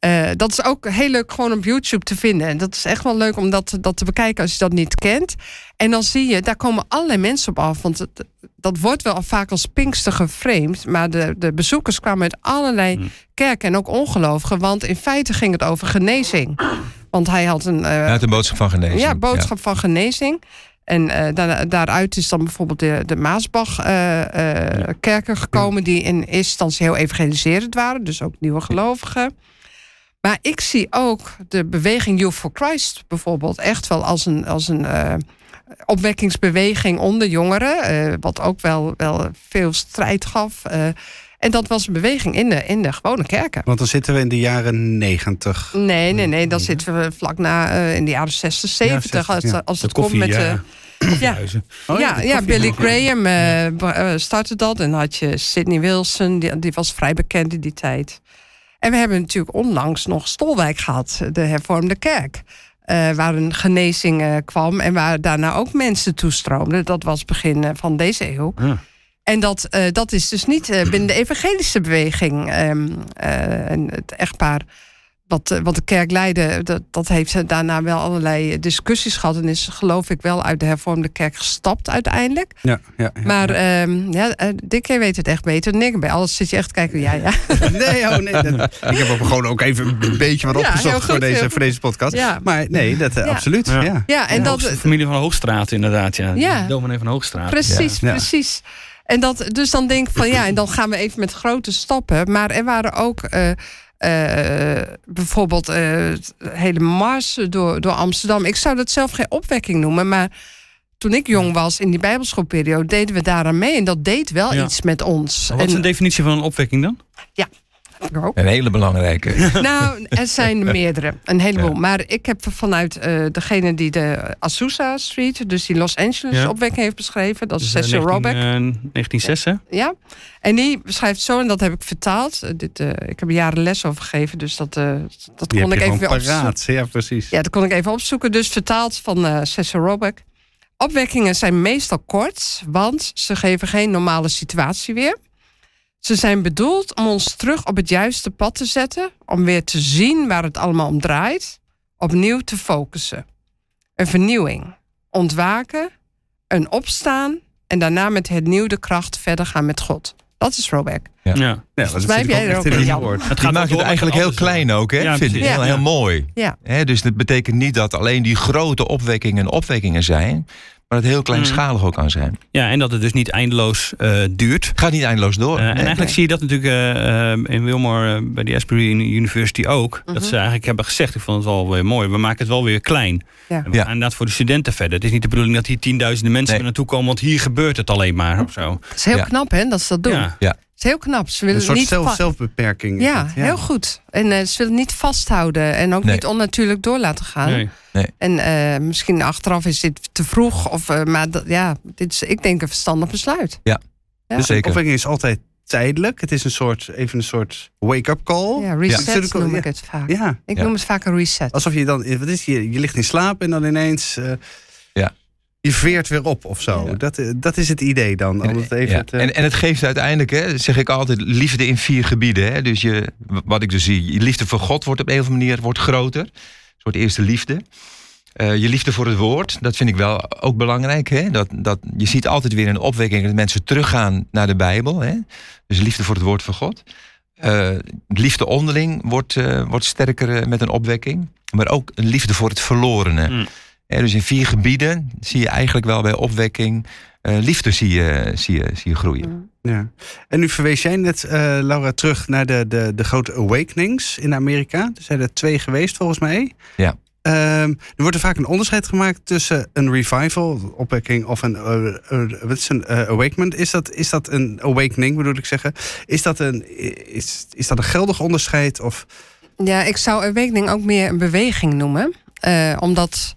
Eh, dat is ook heel leuk gewoon op YouTube te vinden. En dat is echt wel leuk om dat, dat te bekijken als je dat niet kent. En dan zie je, daar komen allerlei mensen op af. Want het, dat wordt wel vaak als Pinkster geframed. Maar de, de bezoekers kwamen uit allerlei Hmm. kerken en ook ongelovigen. Want in feite ging het over genezing. Want hij had een, eh, Hij had een boodschap van genezing. ja, boodschap van genezing. En eh, daar- daaruit is dan bijvoorbeeld de, de Maasbach-kerken gekomen... die in eerste instantie heel evangeliserend waren. Dus ook nieuwe gelovigen. Maar ik zie ook de beweging Youth for Christ bijvoorbeeld... echt wel als een, als een eh, opwekkingsbeweging onder jongeren. eh, wat ook wel, wel veel strijd gaf. eh. en dat was een beweging in de, in de gewone kerken. Want dan zitten we in de jaren negentig. Nee, nee, nee. Dan zitten we vlak na in de jaren 60, 70. 60, als, ja. als De het komt met... ja. ja. Oh ja, de ja, koffie- Billy Graham startte dat. En dan had je Sidney Wilson, die, die was vrij bekend in die tijd. En we hebben natuurlijk onlangs nog Stolwijk gehad, de hervormde kerk. eh, waar een genezing eh, kwam en waar daarna ook mensen toestroomden. Dat was begin eh, van deze eeuw. Ja. En dat, dat is dus niet binnen de evangelische beweging. En het echtpaar wat, eh, wat de kerk leidde, dat, dat heeft daarna wel allerlei discussies gehad. En is geloof ik wel uit de hervormde kerk gestapt uiteindelijk. Ja, ja, ja. Maar ehm ja, eh, Dick, jij weet het echt beter ik. Bij alles zit je echt te kijken. Ja, ja. Nee, oh nee. dat- ik heb ook gewoon ook even een beetje wat Ja, opgezocht goed, voor, deze, voor deze podcast. Ja. Maar nee, dat eh, Ja. absoluut. Ja. Ja. ja en De dat, Hoogst- familie van Hoogstraat inderdaad, ja. Ja. Dominee van Hoogstraat. Precies, Ja. precies. En dat, dus dan denk ik van ja, en dan gaan we even met grote stappen. Maar er waren ook eh, eh, bijvoorbeeld eh, hele marsen door, door Amsterdam. Ik zou dat zelf geen opwekking noemen, maar toen ik jong was in die Bijbelschoolperiode, deden we daaraan mee. En dat deed wel Ja. iets met ons. Wat is En- een definitie van een opwekking dan? ik Een hele belangrijke. Nou, er zijn er meerdere. Een heleboel. Ja. Maar ik heb vanuit eh, degene die de Azusa Street, dus die Los Angeles Ja. opwekking heeft beschreven. Dat is Dus, eh, Cecil 19, Robeck. eh, 1906, hè? Ja, en die beschrijft zo, en dat heb ik vertaald. Dit, eh, ik heb er jaren les over gegeven, dus dat, eh, dat Die kon ik even weer gewoon opzoeken. paraat. Ja, precies. Ja, dat kon ik even opzoeken. Dus vertaald van eh Cecil Robeck. Opwekkingen zijn meestal kort, want ze geven geen normale situatie weer. Ze zijn bedoeld om ons terug op het juiste pad te zetten, om weer te zien waar het allemaal om draait, opnieuw te focussen. Een vernieuwing, ontwaken, een opstaan en daarna met hernieuwde kracht verder gaan met God. Dat is Robeck. Ja. Ja, dat zit heb ook jij er echt ook in het woord. Gaat maakt het eigenlijk heel klein ook, hè? Ja, vind ik. Heel, heel mooi. Ja. Hè, dus dat betekent niet dat alleen die grote opwekkingen opwekkingen zijn. Maar dat het heel kleinschalig ook kan zijn. Ja, en dat het dus niet eindeloos eh, duurt. Het gaat niet eindeloos door. Eh, en Nee. eigenlijk zie je dat natuurlijk eh, in Wilmore bij de Asbury University ook. Dat Mhm. ze eigenlijk hebben gezegd, ik vond het wel weer mooi, we maken het wel weer klein. Ja. En we gaan inderdaad voor de studenten verder. Het is niet de bedoeling dat hier tienduizenden mensen Nee. naartoe komen, want hier gebeurt het alleen maar of zo. Het is heel Ja. knap hè, dat ze dat doen. Ja. Het is heel knap. Ze willen Een soort niet zelf, zelfbeperking. Ja, heel goed. En eh, ze willen niet vasthouden en ook Nee. niet onnatuurlijk door laten gaan. Nee. En eh, misschien achteraf is dit te vroeg. Of, eh, maar dat, ja, dit is, ik denk een verstandig besluit. Ja. Dus een Zeker. opwekking is altijd tijdelijk. Het is een soort, even een soort wake-up call. Ja, reset Natuurlijk wel, noem ja. ik het vaak. Ja, Ik Ja. noem het vaak een reset. alsof je dan, wat is je, je ligt in slaap en dan ineens, eh, Ja. Je veert weer op of zo. Ja. Dat, eh, dat is het idee dan. Om het even Ja. te- en, en het geeft uiteindelijk, hè, zeg ik altijd, liefde in vier gebieden. Hè? Dus je, wat ik dus zie, je liefde voor God wordt op een of andere manier wordt groter. Een soort eerste liefde. Eh, je liefde voor het woord, dat vind ik wel ook belangrijk. Hè? Dat, dat, je ziet altijd weer een opwekking dat mensen teruggaan naar de Bijbel. Hè? Dus liefde voor het woord van God. Eh, liefde onderling wordt, eh, wordt sterker eh, met een opwekking. Maar ook een liefde voor het verlorene. Mm. Dus in vier gebieden zie je eigenlijk wel bij opwekking... eh, liefde zie je, zie, je, zie je groeien. Ja. En nu verwees jij net, eh, Laura, terug naar de, de, de grote awakenings in Amerika. Er zijn er twee geweest volgens mij. Ja. Ehm, er wordt er vaak een onderscheid gemaakt tussen een revival, opwekking, of een, eh, wat is een awakening. Is dat, is dat een awakening, bedoel ik zeggen? Is dat een, is, is dat een geldig onderscheid? Of, Ja, ik zou awakening ook meer een beweging noemen. Eh, omdat,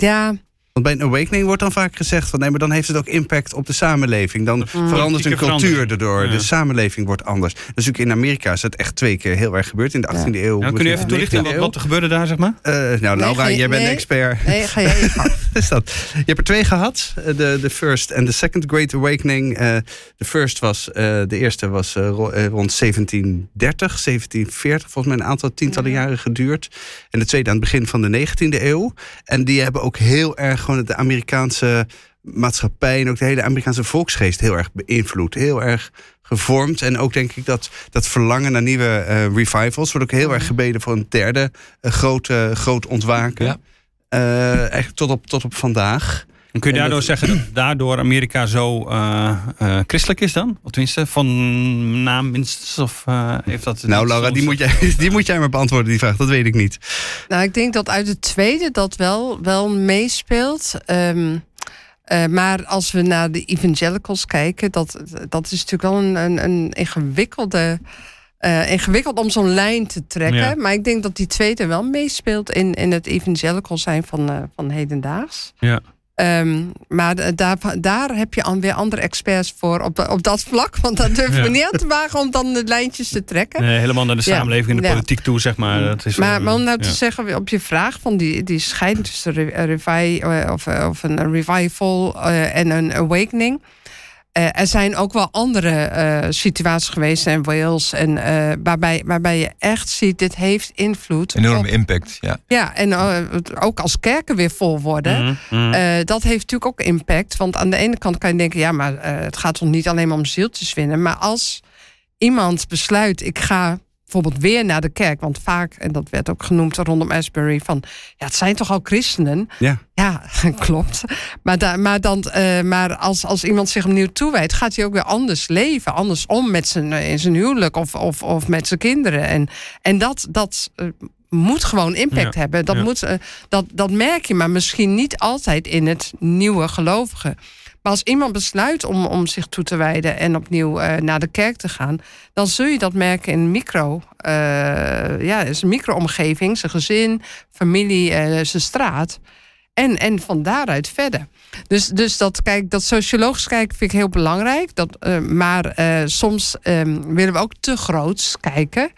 ja, Want bij een awakening wordt dan vaak gezegd van nee, maar dan heeft het ook impact op de samenleving. Dan verandert een cultuur. Ja. De samenleving wordt anders. Dus natuurlijk in Amerika is het echt twee keer heel erg gebeurd. In de 18e eeuw. Nou, kun je even toelichten wat, 19e wat er gebeurde daar, zeg maar? Eh, nou, Laura, jij bent nee. een expert. Nee, ga jij je gang. is dat. Je hebt er twee gehad. Eh, De, de First en de Second Great Awakening. Eh, de First was, eh, de eerste was ro- rond 1730, 1740. Volgens mij een aantal tientallen jaren geduurd. En de tweede aan het begin van de 19e eeuw. En die hebben ook heel erg gewoon de Amerikaanse maatschappij... en ook de hele Amerikaanse volksgeest heel erg beïnvloed. Heel erg gevormd. En ook denk ik dat dat verlangen naar nieuwe eh, revivals... wordt ook heel erg gebeden voor een derde eh, grote, groot ontwaken. Ja. Eh, eigenlijk tot op, tot op vandaag. En kun je daardoor dat- zeggen dat daardoor Amerika zo eh, eh, christelijk is dan? Of tenminste, van naam minstens? Of eh, heeft dat... Nou, Laura, die moet, jij, die moet jij maar beantwoorden, die vraag. Dat weet ik niet. Nou, ik denk dat uit de tweede dat wel, wel meespeelt. Ehm, eh, maar als we naar de evangelicals kijken, dat, dat is natuurlijk wel een, een, een ingewikkelde. eh, ingewikkeld om zo'n lijn te trekken. Ja. Maar ik denk dat die tweede wel meespeelt in, in het evangelical zijn van, eh, van hedendaags. Ja. Ehm, maar daar, daar heb je dan weer andere experts voor op, op dat vlak. Want durven Ja. we niet aan te wagen om dan de lijntjes te trekken. Nee, helemaal naar de samenleving en de politiek toe, zeg maar. Dat is, Maar, eh, maar om nou te zeggen, op je vraag van die, die scheiding tussen een eh, of, eh, of een revival en een awakening. Eh, er zijn ook wel andere eh, situaties geweest in Wales. En, eh, waarbij, waarbij je echt ziet, dit heeft invloed. Enorme op- impact, ja. ja, en ook als kerken weer vol worden. Mhm, mhm. Eh, dat heeft natuurlijk ook impact. Want aan de ene kant kan je denken, ja, maar eh, het gaat toch niet alleen maar om zieltjes winnen. Maar als iemand besluit, ik ga bijvoorbeeld weer naar de kerk. Want vaak, en dat werd ook genoemd rondom Asbury, van ja, het zijn toch al christenen. Ja. Ja, klopt. Maar, da, maar, dan, eh, maar als, als iemand zich opnieuw toewijdt, gaat hij ook weer anders leven. Anders om met zijn, eh, in zijn huwelijk of, of, of met zijn kinderen. En, en dat, dat eh, moet gewoon impact Ja, hebben. Dat, ja. moet, dat, dat merk je, maar misschien niet altijd in het nieuwe gelovigen. Maar als iemand besluit om, om zich toe te wijden en opnieuw eh, naar de kerk te gaan, dan zul je dat merken in micro, eh, ja, zijn micro-omgeving, zijn gezin, familie, eh, zijn straat. En, en van daaruit verder. Dus, dus dat, kijk, dat sociologisch kijken vind ik heel belangrijk. Dat, maar soms eh, willen we ook te groots kijken.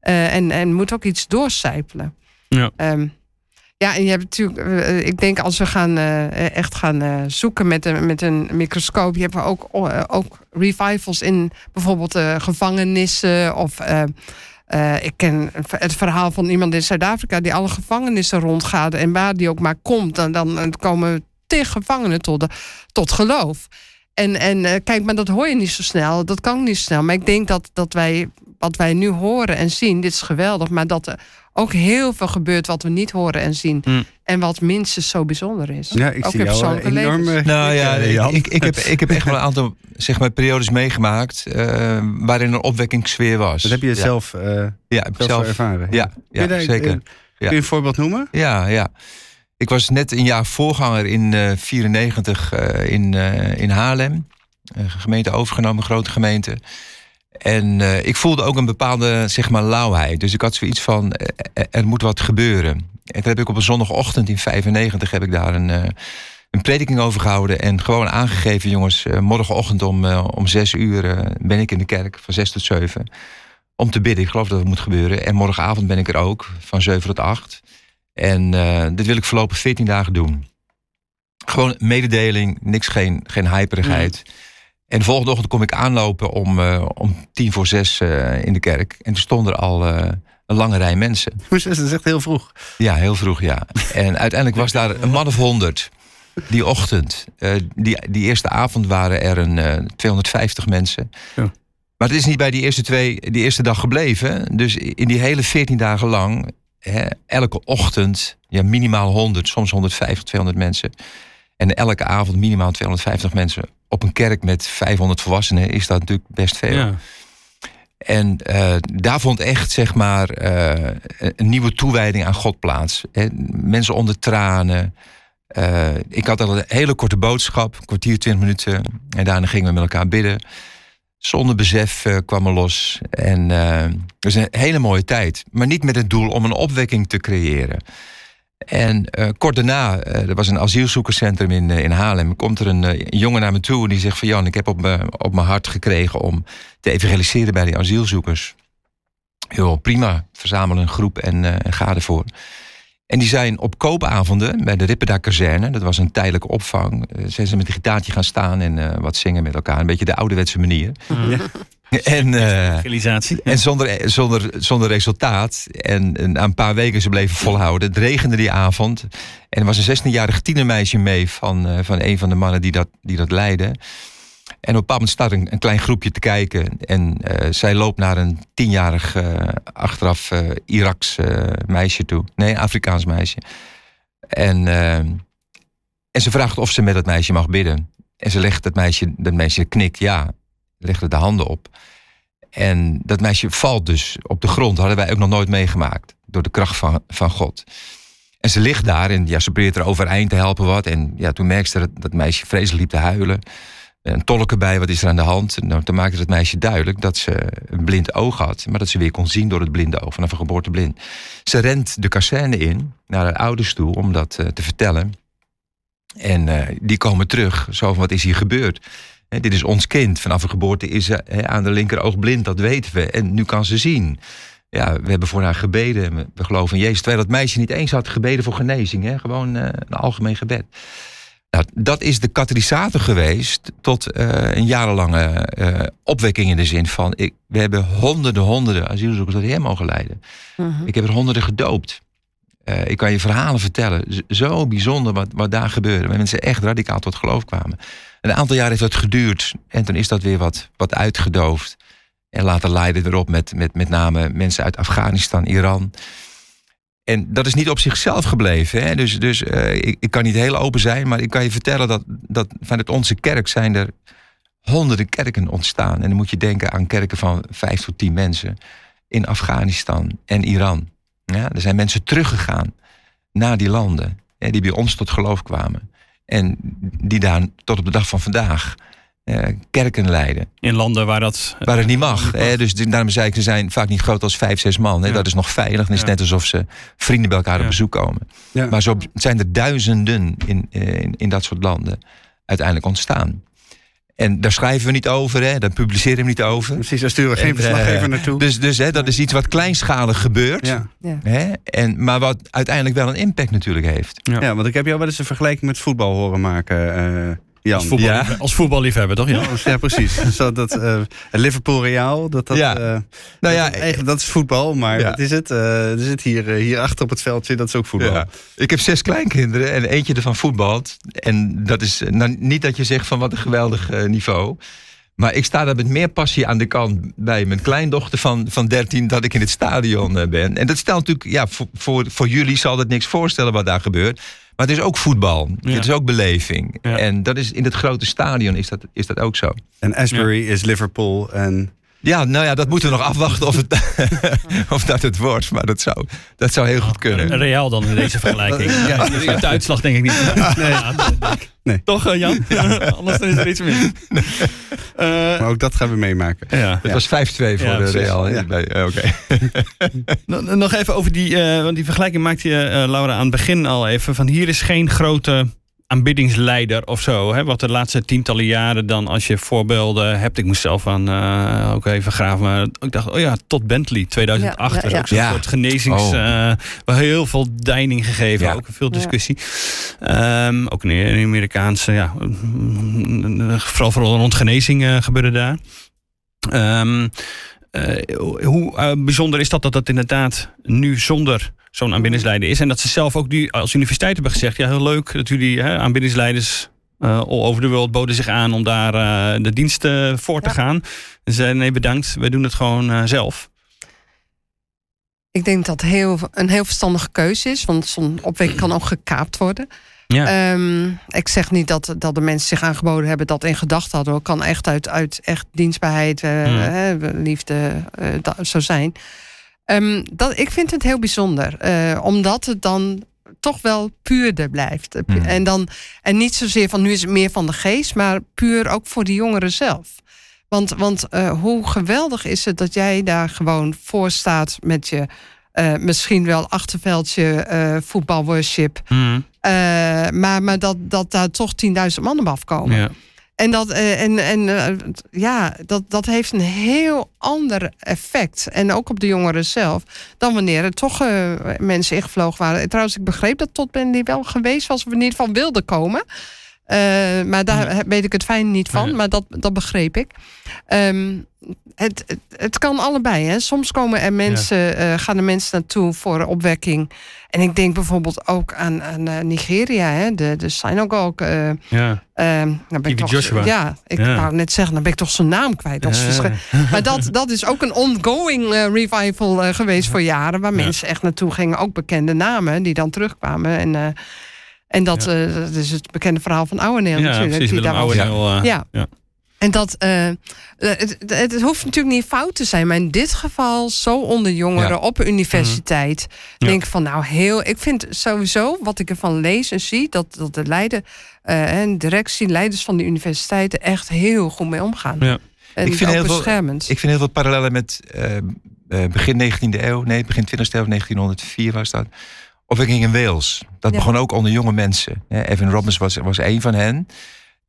En, en moet ook iets doorcijpelen. Ja. Ehm, ja, en je hebt natuurlijk, eh, ik denk als we gaan eh, echt gaan eh, zoeken met een, met een microscoop, je hebt ook, eh, ook revivals in bijvoorbeeld eh, gevangenissen of. eh, eh, ik ken het verhaal van iemand in Zuid-Afrika die alle gevangenissen rondgaat. En waar die ook maar komt, dan, dan komen tig gevangenen tot, de, tot geloof. En, en eh, kijk, maar dat hoor je niet zo snel. Dat kan niet snel. Maar ik denk dat, dat wij, wat wij nu horen en zien, dit is geweldig. Maar dat ook heel veel gebeurt wat we niet horen en zien. Mm. En wat minstens zo bijzonder is. Ja, ik ook zie jou een enorme... levens. Nou ja, eh, ik, ik, heb, ik heb echt wel een aantal zeg maar, periodes meegemaakt eh, waarin een opwekkingssfeer was. Dat heb je ja. zelf, eh, zelf, ja, zelf. ervaren. Ja, Kun je ja daar, zeker. eh, Kun je een voorbeeld noemen? Ja, ja. Ik was net een jaar voorganger in 1994 in, eh, in Haarlem. Een gemeente overgenomen, een grote gemeente. En eh, ik voelde ook een bepaalde zeg maar, lauwheid. Dus ik had zoiets van, eh, eh, er moet wat gebeuren. En toen heb ik op een zondagochtend in 95 heb ik daar een, een prediking over gehouden. En gewoon aangegeven, jongens, morgenochtend om, om zes uur ben ik in de kerk, van zes tot zeven. Om te bidden, ik geloof dat het moet gebeuren. En morgenavond ben ik er ook, van zeven tot acht. En dit wil ik voorlopig 14 dagen doen. Gewoon mededeling, niks, geen, geen hyperigheid. En de volgende ochtend kom ik aanlopen om, eh, om tien voor zes eh, in de kerk. En toen stond er al eh, een lange rij mensen. Dat is echt heel vroeg. Ja, heel vroeg, ja. En uiteindelijk was daar een man of honderd. Die ochtend. Die, die eerste avond waren er een eh, 250 mensen. Ja. Maar het is niet bij die eerste, twee, die eerste dag gebleven. Dus in die hele 14 dagen lang, hè, elke ochtend, ja, minimaal 100, soms 150, 200 mensen. En elke avond minimaal 250 mensen. Op een kerk met 500 volwassenen is dat natuurlijk best veel. Ja. En eh, daar vond echt, zeg maar, eh, een nieuwe toewijding aan God plaats. Mensen onder tranen. Eh, ik had al een hele korte boodschap, een kwartier, twintig minuten. En daarna gingen we met elkaar bidden. Zonder besef kwam er los. En het was een hele mooie tijd. Maar niet met het doel om een opwekking te creëren. En eh, kort daarna, eh, er was een asielzoekerscentrum in, eh, in Haarlem. Komt er een, jongen naar me toe en die zegt van... Jan, ik heb op, op mijn hart gekregen om te evangeliseren bij die asielzoekers. Heel prima, verzamelen een groep en, ga ervoor. En die zijn op koopavonden bij de Ripperda kazerne... dat was een tijdelijke opvang... zijn ze met een gitaartje gaan staan en wat zingen met elkaar. Een beetje de ouderwetse manier. En, eh, Realisatie. en zonder, zonder, zonder resultaat. En, en na een paar weken ze bleven volhouden. Het regende die avond. En er was een 16-jarig tienermeisje mee van, eh, van een van de mannen die dat, die dat leidde. En op een bepaald moment staat een, een klein groepje te kijken. En eh, zij loopt naar een tienjarig eh, achteraf eh, Iraks eh, meisje toe. Nee, een Afrikaans meisje. En, eh, en ze vraagt of ze met dat meisje mag bidden. En ze legt het meisje, dat meisje knikt ja. Legt er de handen op. En dat meisje valt dus op de grond. Hadden wij ook nog nooit meegemaakt. Door de kracht van, van God. En ze ligt daar en ja, ze probeert er overeind te helpen wat. En ja, toen merkte ze dat dat meisje vreselijk liep te huilen. Een tolk erbij, wat is er aan de hand? Nou, toen maakte het meisje duidelijk dat ze een blind oog had. Maar dat ze weer kon zien door het blinde oog, vanaf een geboorte blind. Ze rent de kazerne in, naar haar ouders toe, om dat eh, te vertellen. En eh, die komen terug, zo van wat is hier gebeurd? Dit is ons kind, vanaf een geboorte is ze aan de linkeroog blind, dat weten we. En nu kan ze zien. Ja, we hebben voor haar gebeden, en we, geloven in Jezus. Terwijl dat meisje niet eens had gebeden voor genezing, gewoon eh, een algemeen gebed. Nou, dat is de katalysator geweest tot eh, een jarenlange eh, opwekking in de zin van... Ik, we hebben honderden, honderden asielzoekers tot de Heer mogen leiden. Mhm. Ik heb er honderden gedoopt. Eh, ik kan je verhalen vertellen. Zo bijzonder wat, wat daar gebeurde. Waar mensen echt radicaal tot geloof kwamen. Een aantal jaar heeft dat geduurd. En toen is dat weer wat, wat uitgedoofd. En later leidde erop met, met met name mensen uit Afghanistan, Iran. En dat is niet op zichzelf gebleven. Hè? Dus, dus eh, ik, ik kan niet heel open zijn, maar ik kan je vertellen dat, dat vanuit onze kerk zijn er honderden kerken ontstaan. En dan moet je denken aan kerken van vijf tot tien mensen in Afghanistan en Iran. Ja, er zijn mensen teruggegaan naar die landen, hè, die bij ons tot geloof kwamen. En die daar tot op de dag van vandaag eh, kerken leiden. In landen waar dat... Waar het niet mag. Hè? Dus daarom zei ik, ze zijn vaak niet groot als vijf, zes man. Hè? Ja. Dat is nog veilig. Is het Ja. net alsof ze vrienden bij elkaar Ja. op bezoek komen. Ja. Maar zo zijn er duizenden in, eh, in, in dat soort landen uiteindelijk ontstaan. En daar schrijven we niet over, hè? daar publiceren we niet over. Precies, daar sturen we geen En, verslaggever eh, naartoe. Dus, dus hè, dat is iets wat kleinschalig gebeurt. ja. Ja. Hè? En, maar wat uiteindelijk wel een impact natuurlijk heeft. Ja. ja, want ik heb jou wel eens een vergelijking met voetbal horen maken, eh, Jan. Als, voetbal, Ja. als voetballiefhebber, toch? Ja. Ja, precies. Zo dat eh, Liverpool Real, dat dat. Ja. eh, Nou ja, dat, eigenlijk, dat is voetbal, maar Ja. wat is het? Eh, er zit hier, eh, hier achter op het veldje, dat is ook voetbal. Ja. Ik heb zes kleinkinderen en eentje ervan voetbalt. En dat is nou, niet dat je zegt van wat een geweldig niveau. Maar ik sta daar met meer passie aan de kant bij mijn kleindochter van, van 13 dat ik in het stadion ben. En dat stelt natuurlijk, ja, voor, voor, voor jullie zal dat niks voorstellen wat daar gebeurt. Maar het is ook voetbal. Ja. Het is ook beleving. Ja. En dat is in het grote stadion is dat, is dat ook zo. En Asbury is Liverpool en Ja, nou ja, dat moeten we nog afwachten of, het, of dat het wordt. Maar dat zou, dat zou heel goed kunnen. Real dan in deze vergelijking. Ja, de uitslag denk ik niet. Nee. Ja, Nee. Toch, eh, Jan? Anders dan is er iets mis. Eh, maar ook dat gaan we meemaken. ja. Het was 5-2 voor Ja, de. Real. hè? Ja. Bij- eh, Oké. Nog- Nog even over die, eh, want die vergelijking maakte je, eh, Laura, aan het begin al even. Van hier is geen grote aanbiddingsleider of zo. Hè? Wat de laatste tientallen jaren dan, als je voorbeelden hebt. Ik moest zelf aan eh, ook even graven. Maar ik dacht, oh ja, tot Bentley 2008. Ja, ja, is ook ja. zo'n Ja. soort genezings... Oh. eh, heel veel deining gegeven. Ja. Ook veel discussie. Ehm, ook in de Amerikaanse, ja, vooral, vooral rond genezing eh, gebeurde daar. Ehm, eh, hoe bijzonder is dat dat dat inderdaad nu zonder zo'n aanbiddingsleider is. En dat ze zelf ook die als universiteit hebben gezegd... ja, heel leuk dat jullie hè, aanbiddingsleiders eh all over de wereld boden zich aan... om daar eh, de diensten voor te Ja. gaan. En ze zeiden nee, bedankt, wij doen het gewoon eh, zelf. Ik denk dat heel, een heel verstandige keuze is, want zo'n opwekking kan ook gekaapt worden. Ja. Ehm, ik zeg niet dat, dat de mensen zich aangeboden hebben dat in gedachten hadden. Het kan echt uit, uit echt dienstbaarheid, hè, liefde, dat, zo zijn. Ehm, dat, ik vind het heel bijzonder, eh, omdat het dan toch wel puurder blijft. Eh, Hmm. En, dan, en niet zozeer van nu is het meer van de geest, maar puur ook voor de jongeren zelf. Want, want eh, hoe geweldig is het dat jij daar gewoon voor staat met je misschien wel achterveldje voetbalworship. Eh, maar, maar dat, dat daar toch 10.000 man op afkomen. Ja. En, dat, eh, en, en eh, ja, dat, dat heeft een heel ander effect. En ook op de jongeren zelf. Dan wanneer er toch eh, mensen ingevlogen waren. Trouwens, ik begreep dat tot Ben die wel geweest was. Of in ieder geval wilde komen. Eh, maar daar weet ik het fijn niet van. Ja. Maar dat, dat begreep ik. Ehm, het, het, het kan allebei. Hè. Soms komen er mensen, eh, gaan er mensen naartoe voor opwekking. En ik denk bijvoorbeeld ook aan, aan eh, Nigeria. Hè. De, de eh, Ja. Ehm, ben ik toch, Joshua. Ja, ik wou net zeggen, dan ben ik toch zijn naam kwijt. Dat Maar dat, dat is ook een ongoing revival geweest voor jaren. Waar mensen echt naartoe gingen. Ook bekende namen die dan terugkwamen. En, en dat, Ja. eh, dat is het bekende verhaal van Ouweneel Ja, natuurlijk. precies. die daar was. Ouweneel. eh, Ja. ja. En dat, eh, het, het, hoeft natuurlijk niet fout te zijn, maar in dit geval zo onder jongeren Ja. op een universiteit. Ja. Denk ik van nou heel. Ik vind sowieso wat ik ervan lees en zie, dat, dat de leiden eh, en directie, leiders van de universiteiten echt heel goed mee omgaan. Ja. En Ik vind heel veel- beschermend. Ik vind heel veel parallellen met eh, eh, begin 19e eeuw. Nee, begin 20e eeuw, 1904 was dat. Opwekking in Wales. Dat Ja. begon ook onder jonge mensen. Evan Robbins was, was een van hen.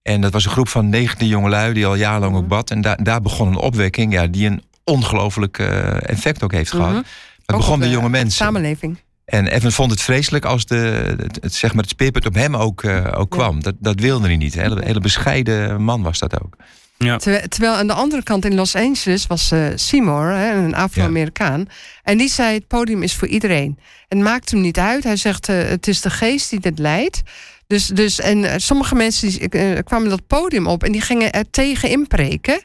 En dat was een groep van 19 jongelui die al jarenlang Mhm. ook bad. En daar daar begon een opwekking ja, die een ongelooflijk eh, effect ook heeft gehad. Mhm. Het Ook begon op de de jonge mensen. Samenleving. En Evan vond het vreselijk als de, het, het, zeg maar het speerpunt op hem ook, eh, ook Ja. kwam. Dat, dat wilde hij niet. Een hele, hele bescheiden man was dat ook. Terwijl, terwijl aan de andere kant in Los Angeles was eh, Seymour, hè, een Afro-Amerikaan. En die zei: het podium is voor iedereen. En het maakt hem niet uit. Hij zegt: eh, het is de geest die dit leidt. Dus, dus, en eh, sommige mensen die, kwamen dat podium op en die gingen er tegen inpreken.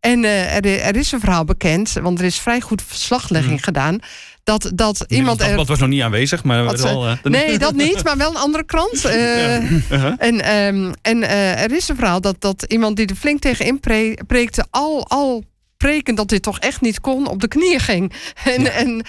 En er, er is een verhaal bekend, want er is vrij goed verslaglegging gedaan. Dat, dat iemand er Dat was nog niet aanwezig, maar Had wel... eh, Nee, dat niet, maar wel een andere krant. Eh, Uh-huh. En, ehm, en eh, er is een verhaal dat, dat iemand die er flink tegen inpreekte, al, al prekend dat dit toch echt niet kon, op de knieën ging. En, en,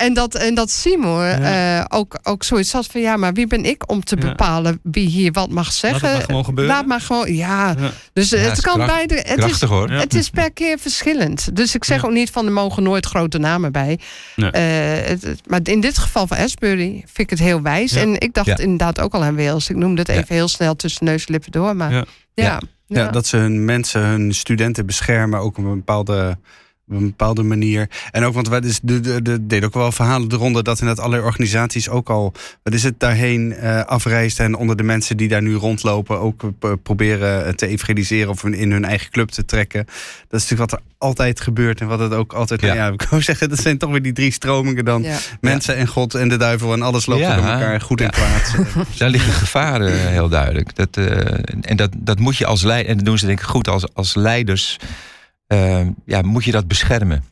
en, dat, en dat Seymour eh, ook, ook zoiets had van ja, maar wie ben ik om te Ja. bepalen wie hier wat mag zeggen? maar gewoon gebeuren. Laat maar gewoon, ja. Ja. Dus Ja, het is kan kracht- beide. Het is, hoor. Ja. het is per keer verschillend. Dus ik zeg Ja. ook niet van er mogen nooit grote namen bij. Nee. Eh, het- maar in dit geval van Asbury vind ik het heel wijs. Ja. En ik dacht Ja. inderdaad ook al aan Wales. Ik noemde het Ja. even heel snel tussen neus en lippen door. Maar Ja. ja, Ja. ja. Ja, dat ze hun mensen, hun studenten beschermen, ook een bepaalde, op een bepaalde manier. En ook, want wij dus de, de, de, deden ook wel verhalen de ronde dat inderdaad allerlei organisaties ook al, wat is het, daarheen eh afreisden en onder de mensen die daar nu rondlopen ook eh, proberen te evangeliseren of in hun eigen club te trekken. Dat is natuurlijk wat er altijd gebeurt en wat het ook altijd, Ja. ja, ja ik wou zeggen, dat zijn toch weer die drie stromingen dan. Ja. Mensen en God en de duivel en alles loopt Ja. door elkaar goed Ja. in plaats. Daar liggen gevaren heel duidelijk. Dat, eh, en dat, dat moet je als leider, en dat doen ze denk ik goed als, als leiders, eh, ja, moet je dat beschermen.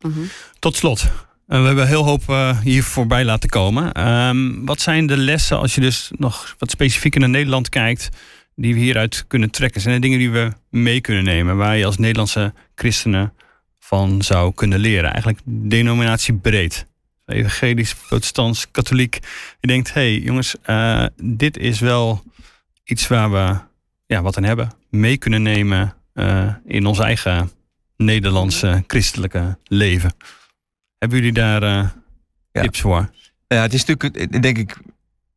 Mhm. Tot slot. eh, we hebben een heel hoop eh, hier voorbij laten komen. Ehm, wat zijn de lessen als je dus nog wat specifieker naar Nederland kijkt... die we hieruit kunnen trekken? Zijn er dingen die we mee kunnen nemen... waar je als Nederlandse christenen van zou kunnen leren? Eigenlijk denominatiebreed. Evangelisch, protestants, katholiek. Je denkt, hé hey, jongens, eh, dit is wel iets waar we ja, wat aan hebben. Mee kunnen nemen in ons eigen Nederlandse christelijke leven. Hebben jullie daar eh, tips voor? Ja, het is natuurlijk, eh, denk ik,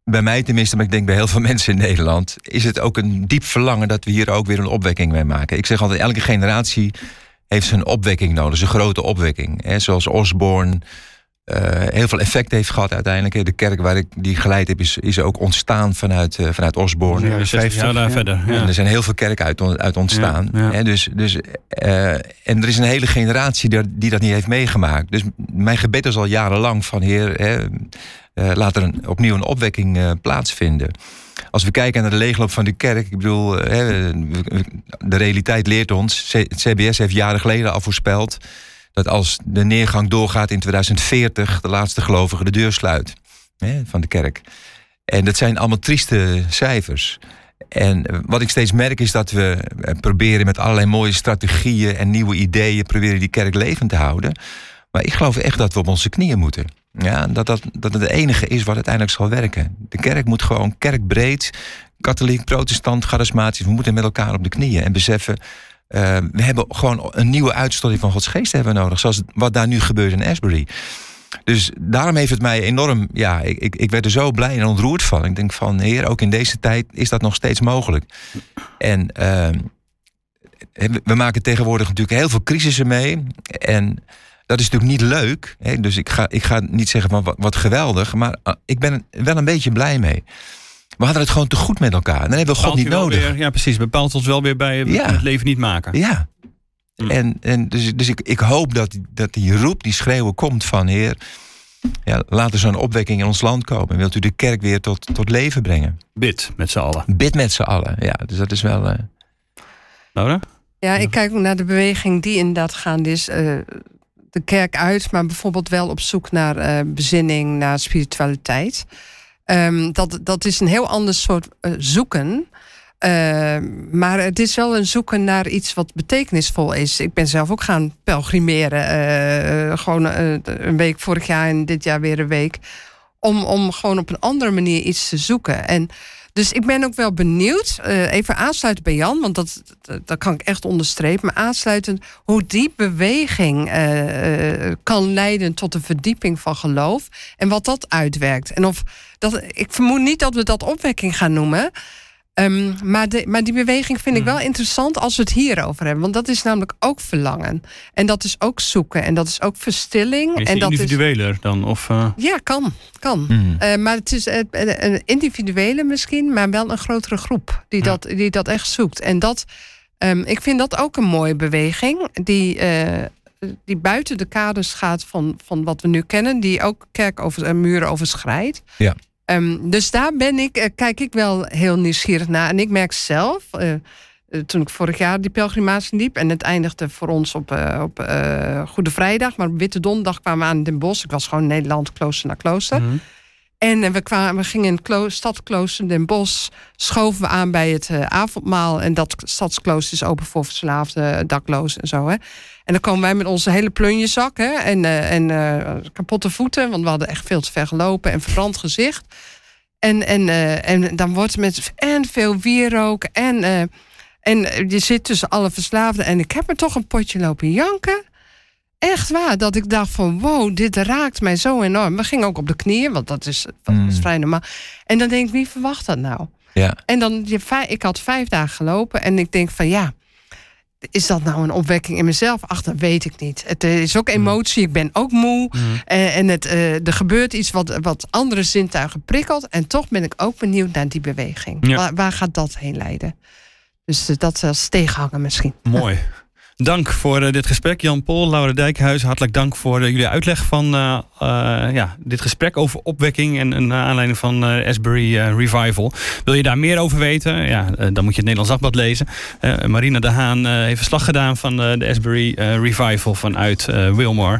bij mij tenminste, maar ik denk bij heel veel mensen in Nederland, is het ook een diep verlangen dat we hier ook weer een opwekking mee maken. Ik zeg altijd, elke generatie heeft zijn opwekking nodig, zijn grote opwekking. Hè, zoals Osborne eh, heel veel effect heeft gehad uiteindelijk. De kerk waar ik die geleid heb, is, is ook ontstaan vanuit, eh, vanuit Osborne. Ja, 60 jaar 50, daar ja. verder. Ja. En er zijn heel veel kerken uit, uit ontstaan. Ja, ja. Hè, dus, dus, eh, en er is een hele generatie die, die dat niet heeft meegemaakt. Dus mijn gebed is al jarenlang van Heer, hè, eh, laat er een, opnieuw een opwekking eh, plaatsvinden. Als we kijken naar de leegloop van de kerk, ik bedoel, eh, hè, de realiteit leert ons. C- Het CBS heeft jaren geleden al voorspeld dat als de neergang doorgaat in 2040, de laatste gelovige de deur sluit hè, van de kerk. En dat zijn allemaal trieste cijfers. En wat ik steeds merk is dat we eh, proberen met allerlei mooie strategieën en nieuwe ideeën proberen die kerk levend te houden. Maar ik geloof echt dat we op onze knieën moeten. Ja, dat, dat, dat het enige is wat uiteindelijk zal werken. De kerk moet gewoon kerkbreed, katholiek, protestant, charismatisch. We moeten met elkaar op de knieën en beseffen. Eh, we hebben gewoon een nieuwe uitstorting van Gods geest hebben we nodig. Zoals wat daar nu gebeurt in Asbury. Dus daarom heeft het mij enorm. Ja, ik, ik, werd er zo blij en ontroerd van. Ik denk van, heer, ook in deze tijd is dat nog steeds mogelijk. En ehm, we maken tegenwoordig natuurlijk heel veel crisissen mee. En dat is natuurlijk niet leuk. Hè? Dus ik ga, ik ga niet zeggen wat, wat geweldig. Maar ah, ik ben wel een beetje blij mee. We hadden het gewoon te goed met elkaar. Dan hebben we God niet nodig. Weer, ja, precies. Bepaalt ons wel weer bij het leven niet maken. Ja. Hm. En, en dus, dus ik, ik hoop dat, dat die roep, die schreeuwen komt van Heer. Ja, laat er zo'n opwekking in ons land komen. Wilt u de kerk weer tot, tot leven brengen? Bid met z'n allen. Bid met z'n allen, ja. Dus dat is wel... Uh... Laura? Ja, ik kijk naar de beweging die inderdaad gaande is. Uh, de kerk uit, maar bijvoorbeeld wel op zoek naar uh, bezinning, naar spiritualiteit. Um, dat, dat is een heel ander soort uh, zoeken. Uh, maar het is wel een zoeken naar iets wat betekenisvol is. Ik ben zelf ook gaan pelgrimeren. gewoon een week vorig jaar en dit jaar weer een week. Om, om gewoon op een andere manier iets te zoeken. En dus ik ben ook wel benieuwd, uh, even aansluiten bij Jan, want dat, dat, kan ik echt onderstrepen, maar aansluitend hoe die beweging uh, kan leiden tot een verdieping van geloof en wat dat uitwerkt. En of dat, ik vermoed niet dat we dat opwekking gaan noemen. Um, maar, de, maar die beweging vind ik hmm. wel interessant als we het hierover hebben. Want dat is namelijk ook verlangen. En dat is ook zoeken. En dat is ook verstilling. Is en dat individueler dan? Of, uh... Ja, kan. kan. Mm. Uh, maar het is een individuele misschien, maar wel een grotere groep die, dat, die dat echt zoekt. En dat, um, ik vind dat ook een mooie beweging. Die, die buiten de kaders gaat van, van wat we nu kennen. Die ook kerk over, muren overschrijdt. Ja. Um, dus daar ben ik, uh, kijk ik wel heel nieuwsgierig naar. En ik merk zelf, uh, toen ik vorig jaar die pelgrimatie liep... en het eindigde voor ons op, op Goede Vrijdag... maar op Witte Donderdag kwamen we aan Den Bosch. Ik was gewoon Nederland, klooster naar klooster. Mm En we, kwamen, we gingen in het stadsklooster Den Bosch... schoven we aan bij het avondmaal. En dat stadsklooster is open voor verslaafden, daklozen en zo. Hè. En dan komen wij met onze hele plunjezak hè, en, uh, en kapotte voeten, want we hadden echt veel te ver gelopen en verbrand gezicht. En, en, en dan wordt met en veel wierook en, en je zit tussen alle verslaafden. En ik heb er toch een potje lopen janken. Echt waar, dat ik dacht van wow, dit raakt mij zo enorm. We gingen ook op de knieën, want dat is, dat is mm. vrij normaal. En dan denk ik, wie verwacht dat nou? Ja. En dan, ik had vijf dagen gelopen en ik denk van ja, is dat nou een opwekking in mezelf? Ach, dat weet ik niet. Het eh, is ook mm. emotie. Ik ben ook moe. Mm. Uh, en het, uh, er gebeurt iets wat, wat andere zintuigen prikkelt. En toch ben ik ook benieuwd naar die beweging. Waar, waar, gaat dat heen leiden? Dus dat als tegenhangen misschien. Mooi. Dank voor uh, dit gesprek. Jan Pol, Laura Dijkhuis, hartelijk dank voor uh, jullie uitleg van uh, ja, dit gesprek over opwekking en een aanleiding van Asbury Revival. Wil je daar meer over weten? Ja, dan moet je het Nederlands Dagblad lezen. Marina de Haan heeft verslag gedaan van de Asbury Revival vanuit Wilmore.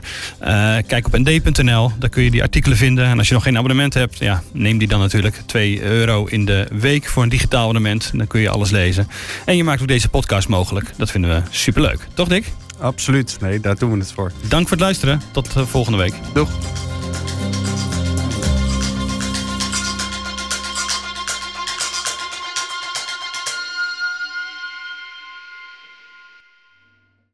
kijk op nd.nl, daar kun je die artikelen vinden. En als je nog geen abonnement hebt, ja, neem die dan natuurlijk 2 euro in de week voor een digitaal abonnement. Dan kun je alles lezen. En je maakt ook deze podcast mogelijk. Dat vinden we superleuk. Toch, Nick? Absoluut. Nee, daar doen we het voor. Dank voor het luisteren. Tot eh, volgende week. Doeg.